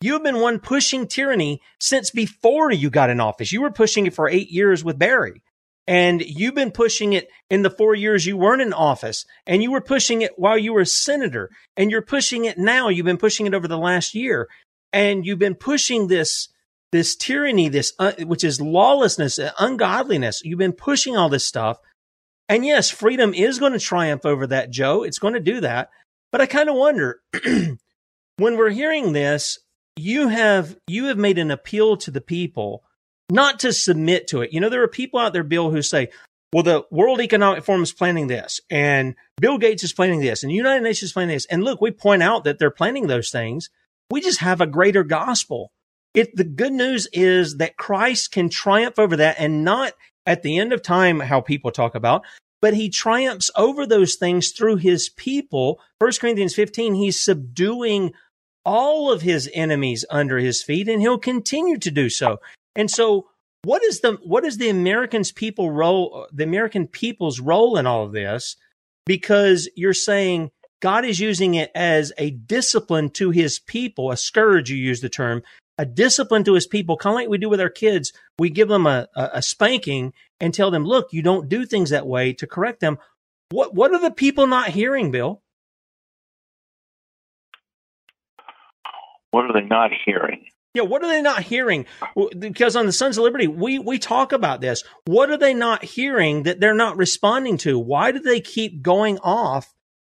You have been one pushing tyranny since before you got in office. You were pushing it for eight years with Barry. And you've been pushing it in the four years you weren't in office. And you were pushing it while you were a senator. And you're pushing it now. You've been pushing it over the last year. And you've been pushing this, this tyranny, this, uh, which is lawlessness, uh, ungodliness. You've been pushing all this stuff. And yes, freedom is going to triumph over that, Joe. It's going to do that. But I kind of wonder [CLEARS THROAT] when we're hearing this, you have, you have made an appeal to the people not to submit to it. You know, there are people out there, Bill, who say, well, the World Economic Forum is planning this, and Bill Gates is planning this, and the United Nations is planning this. And look, we point out that they're planning those things. We just have a greater gospel. It, the good news is that Christ can triumph over that and not at the end of time, how people talk about, but he triumphs over those things through his people. First Corinthians 15, he's subduing all of his enemies under his feet and he'll continue to do so. And so what is the what is the Americans people role the American people's role in all of this? Because you're saying God is using it as a discipline to his people, a scourge, you use the term, a discipline to his people, kind of like we do with our kids. We give them a, a, a spanking and tell them, look, you don't do things that way to correct them. What what are the people not hearing, Bill? What are they not hearing? Yeah, what are they not hearing? Because on the Sons of Liberty, we we talk about this. What are they not hearing that they're not responding to? Why do they keep going off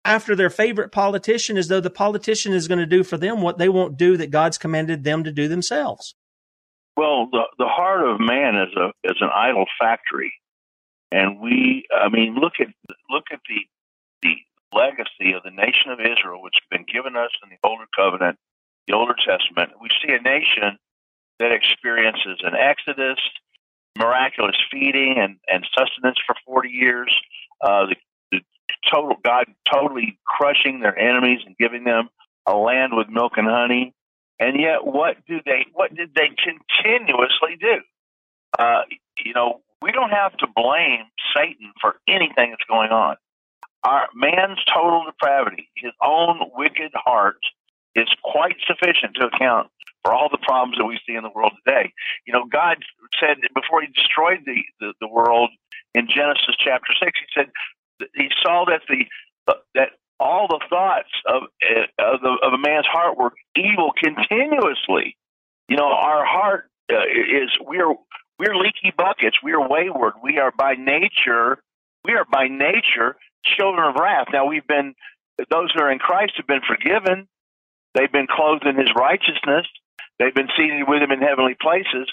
after their favorite politician as though the politician is going to do for them what they won't do that God's commanded them to do themselves? Well, the the heart of man is a is an idol factory, and we, I mean, look at look at the the legacy of the nation of Israel, which has been given us in the older covenant the Older Testament, we see a nation that experiences an exodus, miraculous feeding and, and sustenance for 40 years, uh, the, the total God totally crushing their enemies and giving them a land with milk and honey. And yet, what do they? What did they continuously do? Uh, you know, we don't have to blame Satan for anything that's going on. Our man's total depravity, his own wicked heart, is quite sufficient to account for all the problems that we see in the world today. You know, God said before He destroyed the the, the world in Genesis chapter six, He said He saw that the that all the thoughts of of, the, of a man's heart were evil continuously. You know, our heart uh, is we're we're leaky buckets. We are wayward. We are by nature we are by nature children of wrath. Now we've been those who are in Christ have been forgiven They've been clothed in his righteousness. They've been seated with him in heavenly places.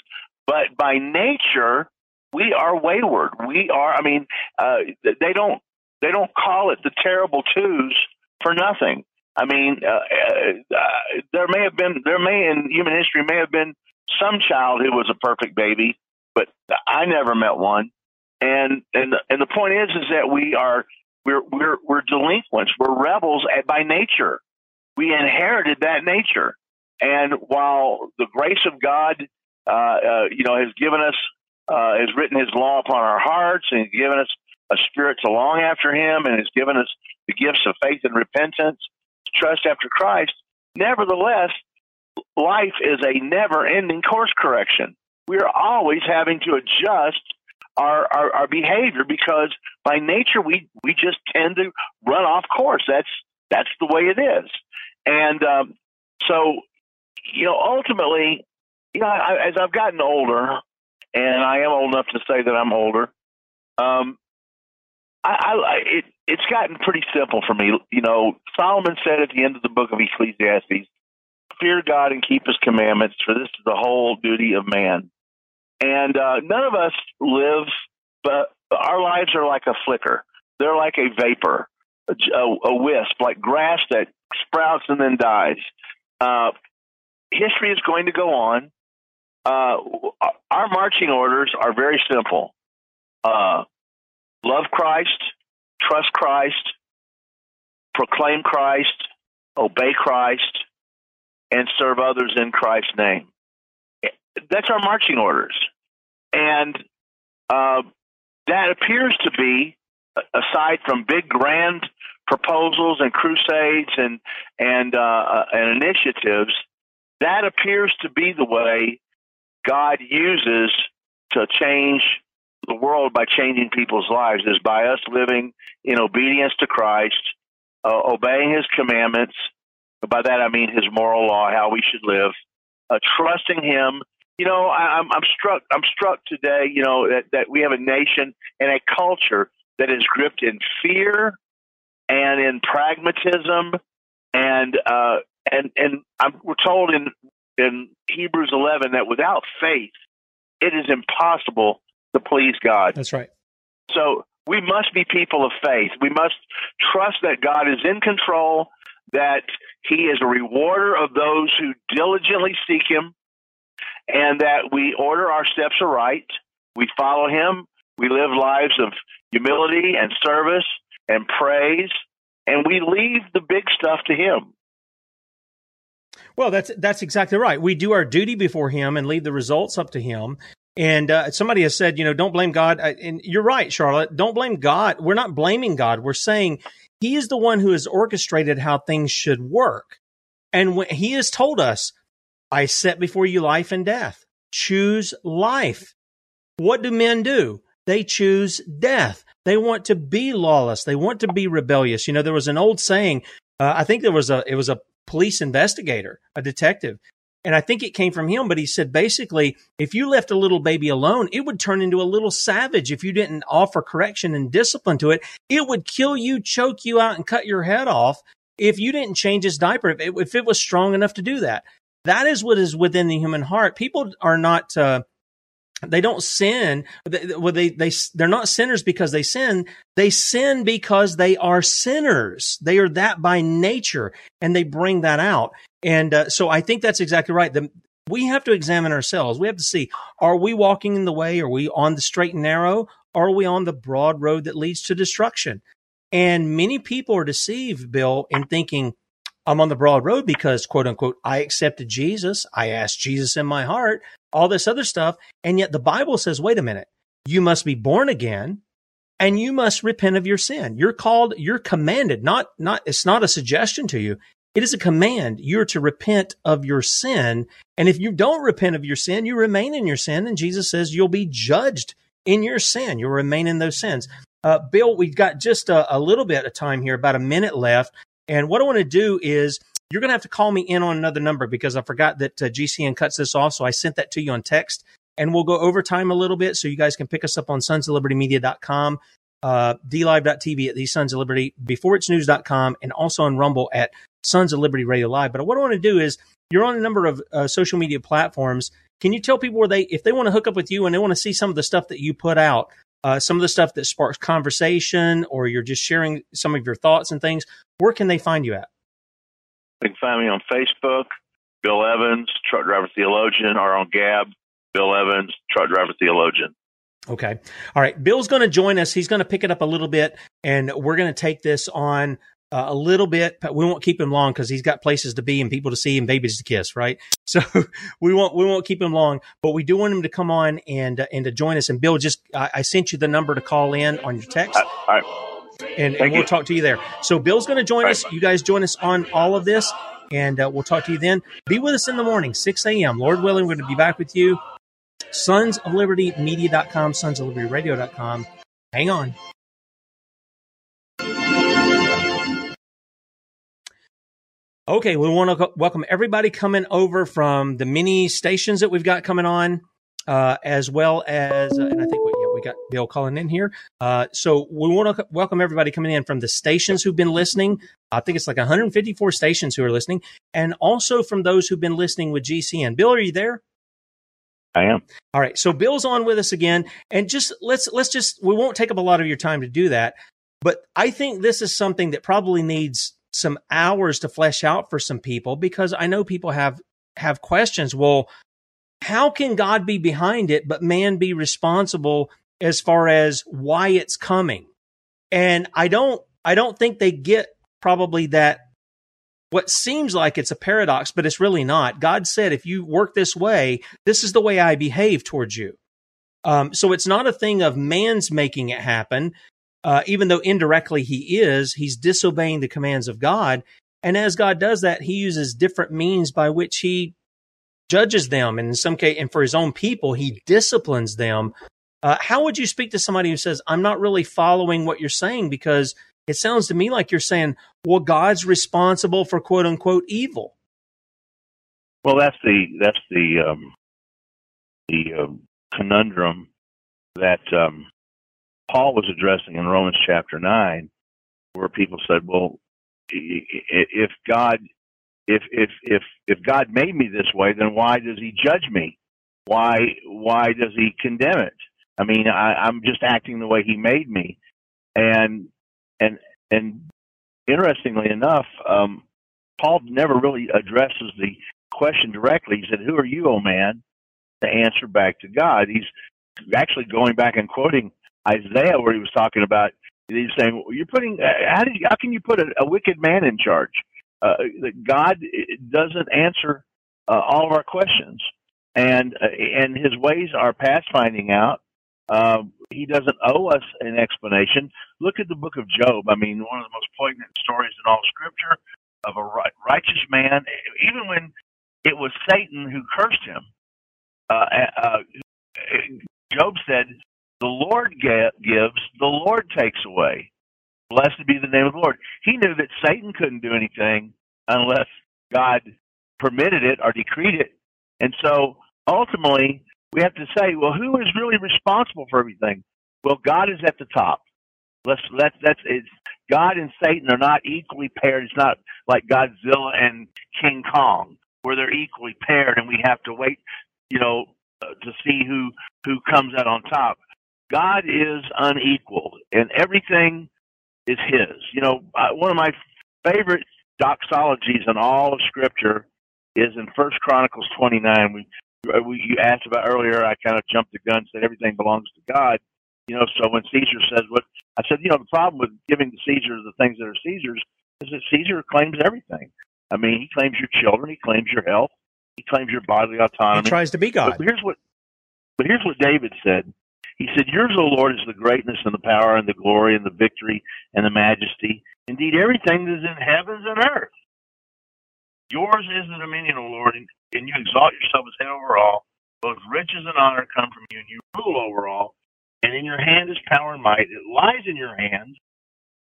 But by nature, we are wayward. We are. I mean, uh, they don't they don't call it the terrible twos for nothing. I mean, uh, uh, uh, there may have been there may in human history may have been some child who was a perfect baby, but I never met one. And and and the point is is that we are we're we're we're delinquents. We're rebels by nature we inherited that nature. And while the grace of God, uh, uh, you know, has given us, uh, has written His law upon our hearts, and given us a spirit to long after Him, and has given us the gifts of faith and repentance, trust after Christ. Nevertheless, life is a never-ending course correction. We are always having to adjust our, our, our behavior because by nature we we just tend to run off course. That's that's the way it is. And um, so, you know, ultimately, you know, I, as I've gotten older, and I am old enough to say that I'm older, um, I, I it it's gotten pretty simple for me. You know, Solomon said at the end of the book of Ecclesiastes, "Fear God and keep His commandments, for this is the whole duty of man." And uh, none of us live, but our lives are like a flicker. They're like a vapor, a, a wisp, like grass that sprouts and then dies. Uh, history is going to go on. Uh, our marching orders are very simple uh, love Christ, trust Christ, proclaim Christ, obey Christ, and serve others in Christ's name. That's our marching orders. And uh, that appears to be, aside from big, grand proposals and crusades and and uh, uh, and initiatives, that appears to be the way God uses to change the world by changing people's lives is by us living in obedience to Christ, uh, obeying His commandments. By that I mean His moral law, how we should live, uh, trusting Him. You know, I, I'm, I'm struck. I'm struck today. You know that that we have a nation and a culture that is gripped in fear and in pragmatism and uh, and and I'm, we're told in in Hebrews 11 that without faith it is impossible to please God. That's right. So we must be people of faith. We must trust that God is in control, that He is a rewarder of those who diligently seek Him, and that we order our steps aright. We follow Him. We live lives of humility and service and praise, and we leave the big stuff to Him. Well, that's that's exactly right. We do our duty before Him and leave the results up to Him. And uh, somebody has said, you know, don't blame God. And you're right, Charlotte. Don't blame God. We're not blaming God. We're saying He is the one who has orchestrated how things should work. And when He has told us, I set before you life and death. Choose life. What do men do? They choose death. They want to be lawless. They want to be rebellious. You know, there was an old saying. Uh, I think there was a, it was a police investigator, a detective. And I think it came from him, but he said basically, if you left a little baby alone, it would turn into a little savage. If you didn't offer correction and discipline to it, it would kill you, choke you out, and cut your head off if you didn't change his diaper, if it, if it was strong enough to do that. That is what is within the human heart. People are not, uh, they don't sin. Well, they, they, they're not sinners because they sin. They sin because they are sinners. They are that by nature and they bring that out. And uh, so I think that's exactly right. The, we have to examine ourselves. We have to see, are we walking in the way? Are we on the straight and narrow? Are we on the broad road that leads to destruction? And many people are deceived, Bill, in thinking, I'm on the broad road because quote unquote, I accepted Jesus. I asked Jesus in my heart, all this other stuff. And yet the Bible says, wait a minute, you must be born again and you must repent of your sin. You're called, you're commanded, not, not, it's not a suggestion to you. It is a command. You're to repent of your sin. And if you don't repent of your sin, you remain in your sin. And Jesus says you'll be judged in your sin. You'll remain in those sins. Uh, Bill, we've got just a, a little bit of time here, about a minute left. And what I want to do is you're going to have to call me in on another number because I forgot that uh, GCN cuts this off. So I sent that to you on text and we'll go over time a little bit so you guys can pick us up on sons of liberty media.com, uh, dlive.tv at the sons of liberty, before it's news.com, and also on Rumble at sons of liberty radio live. But what I want to do is you're on a number of uh, social media platforms. Can you tell people where they, if they want to hook up with you and they want to see some of the stuff that you put out, uh, some of the stuff that sparks conversation or you're just sharing some of your thoughts and things, where can they find you at? They can find me on Facebook, Bill Evans, Truck Driver Theologian, or on Gab, Bill Evans, Truck Driver Theologian. Okay. All right. Bill's going to join us. He's going to pick it up a little bit, and we're going to take this on uh, a little bit, but we won't keep him long because he's got places to be and people to see and babies to kiss, right? [LAUGHS] So we won't we won't keep him long, but we do want him to come on and uh, and to join us. And Bill, just I, I, sent you the number to call in on your text. All right. And, and we'll you. talk to you there. So Bill's going to join us. You guys join us on all of this, and uh, we'll talk to you then. Be with us in the morning, 6 a.m. Lord willing, we're going to be back with you. Sons of Liberty Media.com, Sons of Liberty Radio.com. Hang on. Okay, we want to welcome everybody coming over from the many stations that we've got coming on, uh, as well as, uh, and I think we, yeah, we got Bill calling in here. Uh, so we want to welcome everybody coming in from the stations who've been listening. I think it's like 154 stations who are listening, and also from those who've been listening with GCN. Bill, are you there? I am. All right. So Bill's on with us again, and just let's let's just we won't take up a lot of your time to do that, but I think this is something that probably needs some hours to flesh out for some people because I know people have have questions. Well, how can God be behind it, but man be responsible as far as why it's coming? And I don't I don't think they get probably that what seems like it's a paradox, but it's really not. God said, if you work this way, this is the way I behave towards you. Um, so it's not a thing of man's making it happen uh, even though indirectly he is, he's disobeying the commands of God. And as God does that, he uses different means by which he judges them. And in some case, and for his own people, he disciplines them. Uh, how would you speak to somebody who says, I'm not really following what you're saying because it sounds to me like you're saying, well, God's responsible for quote unquote evil. Well, that's the, that's the, um, the um, conundrum that, um, Paul was addressing in Romans chapter 9, where people said, well, if God if if if if God made me this way, then why does He judge me? Why why does He condemn it? I mean, I, I'm just acting the way He made me, and and and interestingly enough, um, Paul never really addresses the question directly. He said, "Who are you, O man?" To answer back to God, he's actually going back and quoting Isaiah where he was talking about he's saying well, you're putting uh, how did how can you put a, a wicked man in charge? Uh, God doesn't answer uh, all of our questions, and uh, and his ways are past finding out. Uh, he doesn't owe us an explanation. Look at the book of Job. I mean, one of the most poignant stories in all Scripture of a righteous man. Even when it was Satan who cursed him, uh, uh, Job said, "The Lord gives, the Lord takes away. Blessed be the name of the Lord." He knew that Satan couldn't do anything unless God permitted it or decreed it, and so ultimately we have to say, well, who is really responsible for everything? Well, God is at the top. Let's let's that's it's God and Satan are not equally paired. It's not like Godzilla and King Kong where they're equally paired, and we have to wait, you know, uh, to see who who comes out on top. God is unequaled, and everything is His. You know, one of my favorite doxologies in all of Scripture is in First Chronicles 29. Uh, we, Uh, you asked about earlier, I kind of jumped the gun, said everything belongs to God. You know, so when Caesar says what I said, you know, the problem with giving to Caesar the things that are Caesar's is that Caesar claims everything. I mean, he claims your children, he claims your health, he claims your bodily autonomy. He tries to be God. But here's what, but here's what David said. He said, "Yours, O Lord, is the greatness and the power and the glory and the victory and the majesty. Indeed, everything that is in heavens and earth. Yours is the dominion, O Lord, and, and you exalt yourself as head over all. Both riches and honor come from you, and you rule over all. And in your hand is power and might. It lies in your hands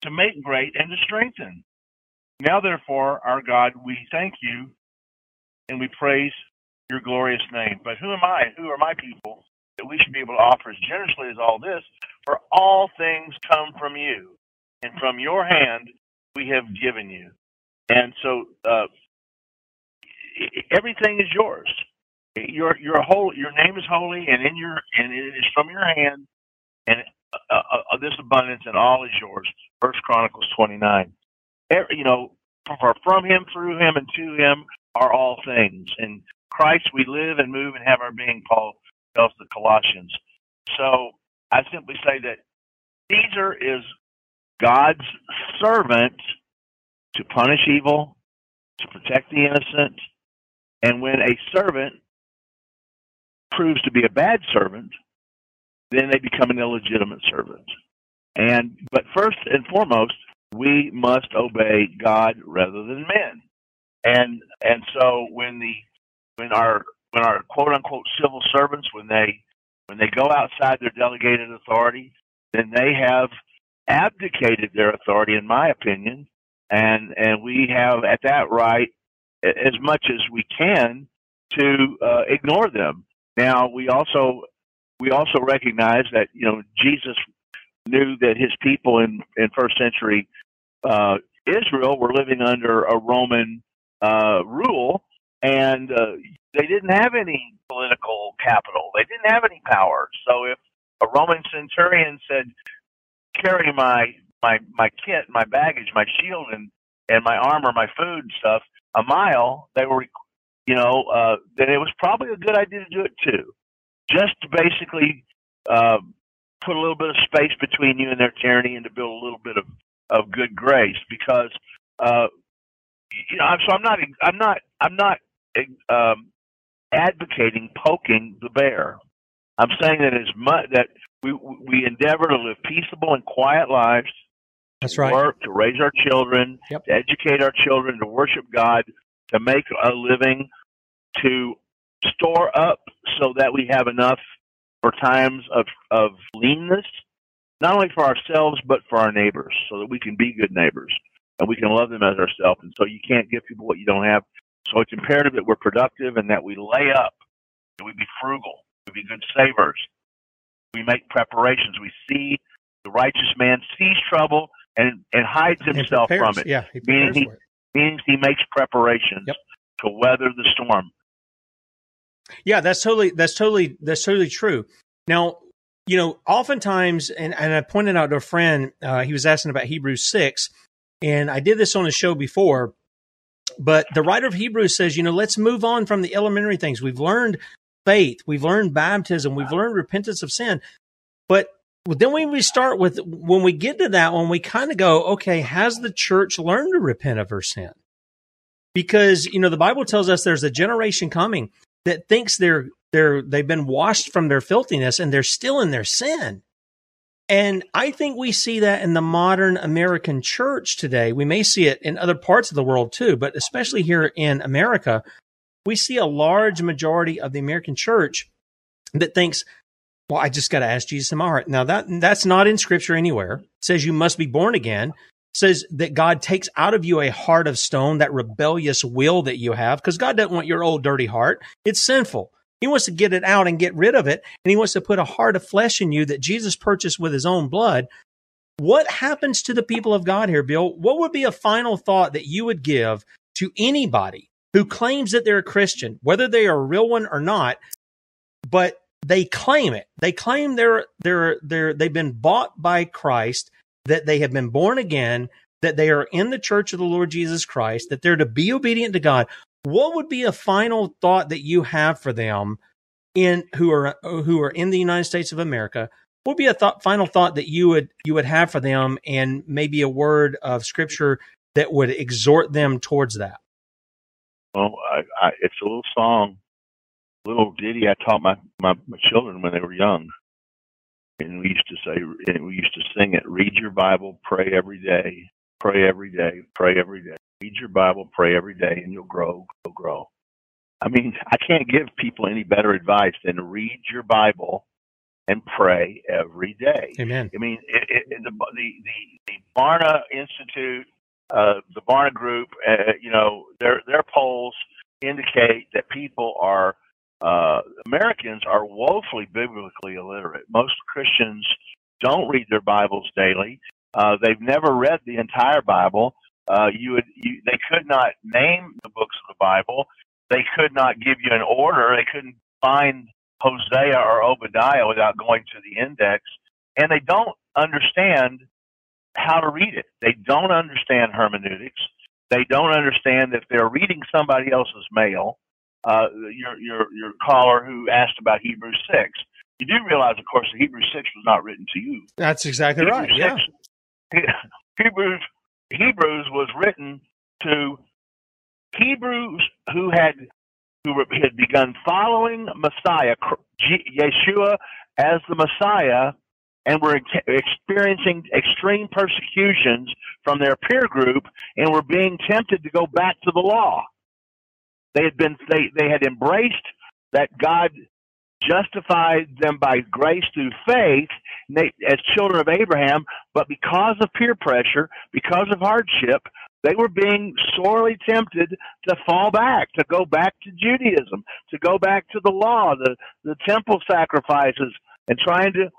to make great and to strengthen. Now, therefore, our God, we thank you and we praise your glorious name. But who am I? Who are my people that we should be able to offer as generously as all this? For all things come from you, and from your hand we have given you. And so, uh, everything is yours. Your your whole your name is holy, and in your and it is from your hand, and uh, uh, uh this abundance and all is yours. First Chronicles twenty nine. You know, from, from Him, through Him, and to Him are all things. In Christ we live and move and have our being. Paul tells the Colossians. So I simply say that Caesar is God's servant to punish evil, to protect the innocent, and when a servant proves to be a bad servant, then they become an illegitimate servant. And but first and foremost, we must obey God rather than men. And and so when the when our when our quote unquote civil servants when they when they go outside their delegated authority, then they have abdicated their authority, in my opinion, and and we have at that right as much as we can to uh, ignore them. Now we also we also recognize that you know Jesus knew that his people in in first century uh, Israel were living under a Roman uh, rule, and uh, they didn't have any political capital. They didn't have any power. So if a Roman centurion said, "Carry my my my kit, my baggage, my shield, and and my armor, my food and stuff a mile, they were, you know, uh, then it was probably a good idea to do it too, just to basically uh, put a little bit of space between you and their tyranny, and to build a little bit of of good grace. Because, uh, you know, so I'm not, I'm not, I'm not um, advocating poking the bear. I'm saying that as much that we we endeavor to live peaceable and quiet lives that's right. Work to raise our children, yep. to educate our children, to worship God, to make a living, to store up so that we have enough for times of, of leanness, not only for ourselves, but for our neighbors, so that we can be good neighbors and we can love them as ourselves. And so you can't give people what you don't have. So it's imperative that we're productive and that we lay up, that we be frugal, we be good savers. We make preparations. We see the righteous man sees trouble and and hides himself prepares, from it. Yeah, he meaning he it. means he makes preparations yep. to weather the storm. Yeah, that's totally that's totally that's totally true. Now, you know, oftentimes, and, and I pointed out to a friend, uh, he was asking about Hebrews six, and I did this on a show before, but the writer of Hebrews says, you know, let's move on from the elementary things. We've learned faith, we've learned baptism, we've learned repentance of sin, but then when we start with when we get to that one, we kind of go, okay, has the church learned to repent of her sin? Because you know the Bible tells us there's a generation coming that thinks they're they're they've been washed from their filthiness and they're still in their sin. And I think we see that in the modern American church today. We may see it in other parts of the world too, but especially here in America, we see a large majority of the American church that thinks, well, I just got to ask Jesus in my heart. Now that that's not in scripture anywhere. It says you must be born again. It says that God takes out of you a heart of stone, that rebellious will that you have, because God doesn't want your old dirty heart. It's sinful. He wants to get it out and get rid of it. And he wants to put a heart of flesh in you that Jesus purchased with his own blood. What happens to the people of God here, Bill? What would be a final thought that you would give to anybody who claims that they're a Christian, whether they are a real one or not, but they claim it. They claim they're they're they're they've been bought by Christ, that they have been born again, that they are in the church of the Lord Jesus Christ, that they're to be obedient to God what would be a final thought that you have for them in who are who are in the United States of America? What would be a thought, final thought that you would you would have for them, and maybe a word of scripture that would exhort them towards that? Well, I, I, it's a little song, little ditty I taught my, my my children when they were young, and we used to say, and we used to sing it: "Read your Bible, pray every day, pray every day, pray every day." read your Bible, pray every day, and you'll grow, you'll grow. I mean, I can't give people any better advice than read your Bible and pray every day. Amen. I mean, it, it, the, the the the Barna Institute, uh, the Barna Group, uh, you know, their their polls indicate that people are uh, Americans are woefully biblically illiterate. Most Christians don't read their Bibles daily. Uh, they've never read the entire Bible. Uh, you would you, they could not name the books of the Bible. They could not give you an order. They couldn't find Hosea or Obadiah without going to the index, and they don't understand how to read it. They don't understand hermeneutics. They don't understand that they're reading somebody else's mail. Uh, your your your caller who asked about Hebrews six. You do realize, of course, that Hebrews six was not written to you. That's exactly Hebrews right. 6, yeah. [LAUGHS] Hebrews Hebrews was written to Hebrews who had who had begun following Messiah, Yeshua as the Messiah, and were experiencing extreme persecutions from their peer group, and were being tempted to go back to the law. They had been they they had embraced that God justified them by grace through faith as children of Abraham, but because of peer pressure, because of hardship, they were being sorely tempted to fall back, to go back to Judaism, to go back to the law, the, the temple sacrifices, and trying to,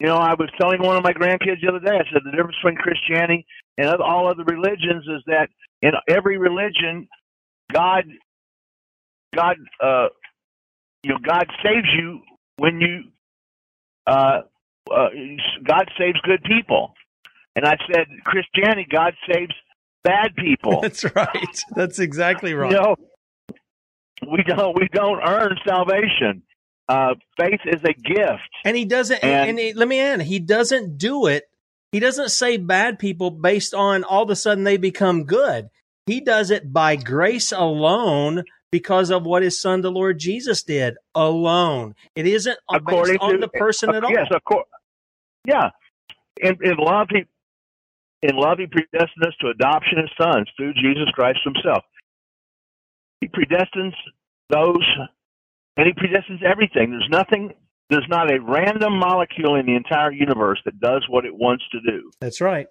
you know, I was telling one of my grandkids the other day, I said the difference between Christianity and all other religions is that in every religion, God, God, uh, you know, God saves you when you, uh, uh, God saves good people. And I said, Christianity, God saves bad people. [LAUGHS] That's right. That's exactly right. You know, we don't we don't earn salvation. Uh, faith is a gift, and he doesn't. And, and he, let me add, he doesn't do it. He doesn't save bad people based on all of a sudden they become good. He does it by grace alone because of what his son, the Lord Jesus, did alone. It isn't According based to, on the person uh, at all. Yes, of course. Yeah. In, in love, he in love he predestined us to adoption as sons through Jesus Christ himself. He predestines those and he predestines everything. There's nothing there's not a random molecule in the entire universe that does what it wants to do. That's right.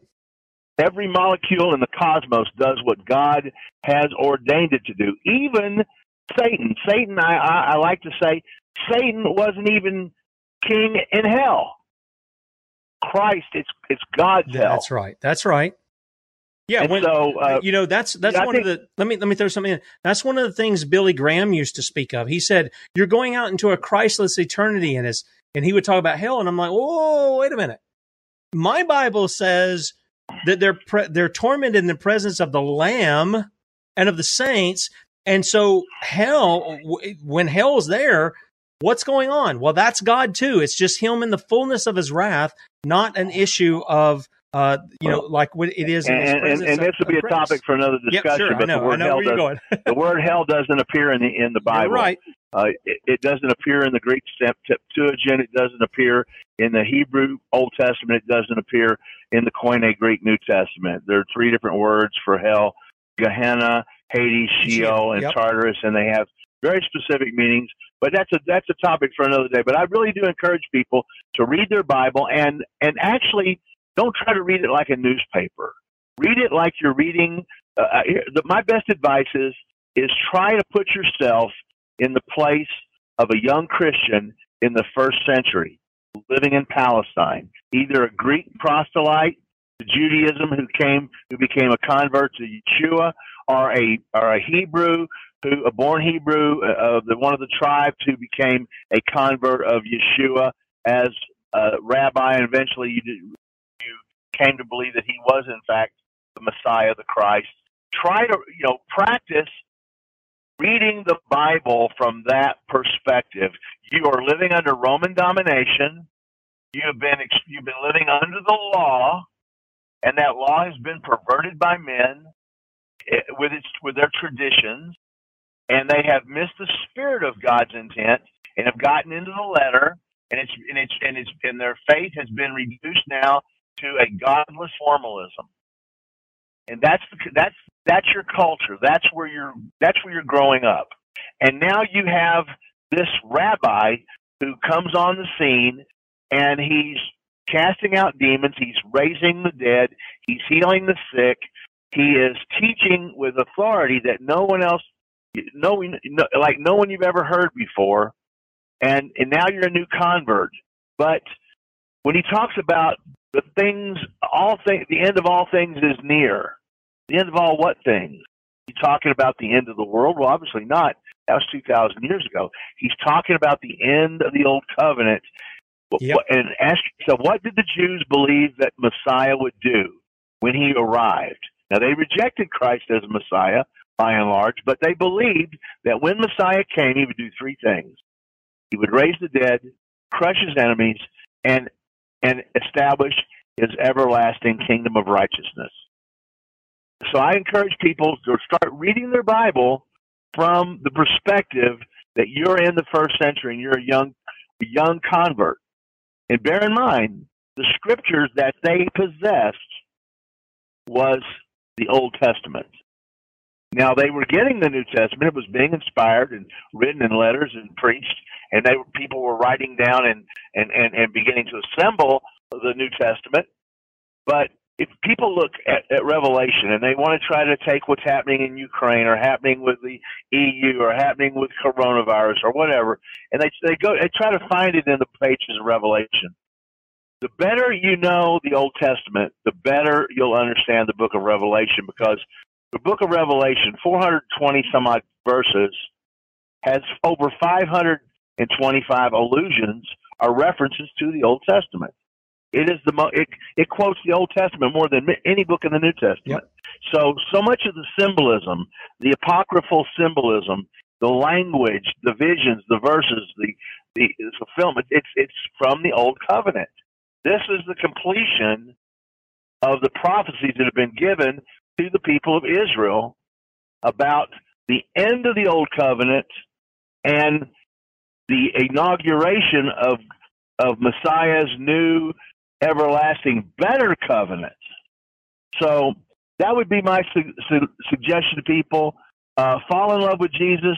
Every molecule in the cosmos does what God has ordained it to do. Even Satan. Satan, I, I, I like to say, Satan wasn't even king in hell. Christ, it's it's God's hell. That's right. That's right. Yeah, and when, so uh, you know that's that's yeah, one think, of the let me let me throw something in. That's one of the things Billy Graham used to speak of. He said, "You're going out into a Christless eternity," and his and he would talk about hell, and I'm like, "Whoa, wait a minute." My Bible says that they're pre- they're tormented in the presence of the Lamb and of the saints, and so hell, when hell's there, what's going on? Well, that's God too. It's just Him in the fullness of His wrath, not an issue of uh, you know, like what it is. And, and, and, this would be a topic for another discussion. Yep, sure, but know, the word hell does, the word hell doesn't appear in the in the Bible. You're right. Uh, it, it doesn't appear in the Greek Septuagint. It doesn't appear in the Hebrew Old Testament. It doesn't appear in the Koine Greek New Testament. There are three different words for hell: Gehenna, Hades, Sheol, and Yep. Tartarus, and they have very specific meanings. But that's a that's a topic for another day. But I really do encourage people to read their Bible and and actually don't try to read it like a newspaper. Read it like you're reading. Uh, uh, the, my best advice is is try to put yourself in the place of a young Christian in the first century, living in Palestine, either a Greek proselyte to Judaism who came who became a convert to Yeshua, or a or a Hebrew who a born Hebrew uh, of the one of the tribes who became a convert of Yeshua as a rabbi, and eventually you you came to believe that he was in fact the Messiah, the Christ. Try to you know practice reading the Bible from that perspective. You are living under Roman domination. You have been you've been living under the law, and that law has been perverted by men eh, with its with their traditions, and they have missed the spirit of God's intent and have gotten into the letter, and it's and it's and it's and their faith has been reduced now to a godless formalism and that's the, that's that's your culture. That's where you're that's where you're growing up. And now you have this rabbi who comes on the scene and he's casting out demons, he's raising the dead, he's healing the sick, he is teaching with authority that no one else no, no like no one you've ever heard before. And and now you're a new convert. But when he talks about the things all things the end of all things is near. The end of all what things? He's talking about the end of the world? Well, obviously not. That was 2,000 years ago. He's talking about the end of the old covenant. Yep. And ask yourself, what did the Jews believe that Messiah would do when he arrived? Now, they rejected Christ as Messiah by and large, but they believed that when Messiah came, he would do three things. He would raise the dead, crush his enemies, and and establish his everlasting kingdom of righteousness. So I encourage people to start reading their Bible from the perspective that you're in the first century and you're a young a young convert. And bear in mind, the scriptures that they possessed was the Old Testament. Now they were getting the New Testament; it was being inspired and written in letters and preached, and they people were writing down and and and, and beginning to assemble the New Testament. But if people look at, at Revelation and they want to try to take what's happening in Ukraine or happening with the EU or happening with coronavirus or whatever, and they they go they try to find it in the pages of Revelation. The better you know the Old Testament, the better you'll understand the book of Revelation because the book of Revelation, 420 some odd verses, has over 525 allusions or references to the Old Testament. It is the mo- it, it quotes the Old Testament more than any book in the New Testament. So so much of the symbolism, the apocryphal symbolism, the language, the visions, the verses, the the fulfillment, it's it's from the Old Covenant. This is the completion of the prophecies that have been given to the people of Israel about the end of the Old Covenant and the inauguration of of Messiah's new everlasting better covenant. So that would be my su- su- suggestion to people. Uh, fall in love with Jesus,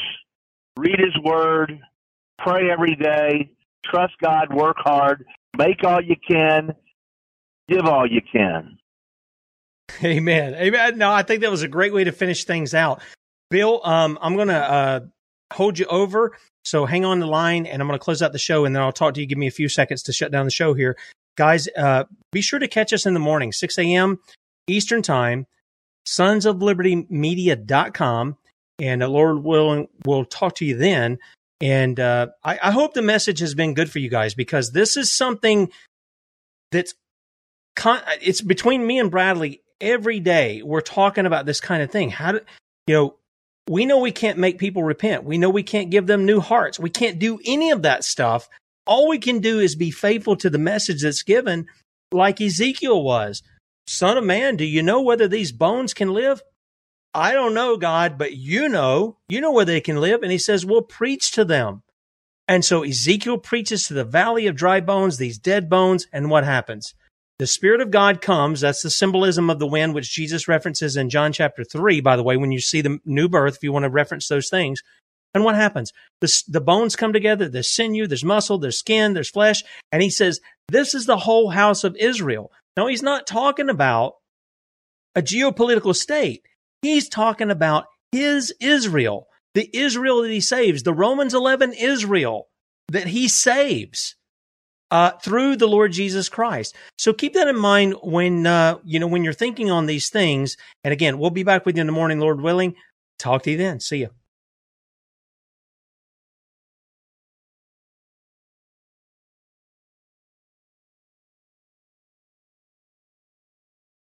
read his word, pray every day, trust God, work hard, make all you can, give all you can. Amen. Amen. No, I think that was a great way to finish things out. Bill, um, I'm going to uh, hold you over. So hang on the line and I'm going to close out the show and then I'll talk to you. Give me a few seconds to shut down the show here. Guys, uh, be sure to catch us in the morning, 6 a.m. Eastern Time, sons of liberty media.com. And uh, Lord willing, we'll talk to you then. And uh, I, I hope the message has been good for you guys because this is something that's con- it's between me and Bradley every day. We're talking about this kind of thing. How do you know? We know we can't make people repent. We know we can't give them new hearts. We can't do any of that stuff. All we can do is be faithful to the message that's given, like Ezekiel was. Son of man, do you know whether these bones can live? I don't know, God, but you know, you know where they can live. And he says, We'll preach to them. And so Ezekiel preaches to the valley of dry bones, these dead bones, and what happens? The Spirit of God comes. That's the symbolism of the wind, which Jesus references in John chapter 3, by the way, when you see the new birth, if you want to reference those things. And what happens? The, the bones come together. There's sinew, there's muscle, there's skin, there's flesh. And he says, This is the whole house of Israel. Now, he's not talking about a geopolitical state. He's talking about his Israel, the Israel that he saves, the Romans 11 Israel that he saves uh, through the Lord Jesus Christ. So keep that in mind when uh, you know when you're thinking on these things. And again, we'll be back with you in the morning, Lord willing. Talk to you then. See you.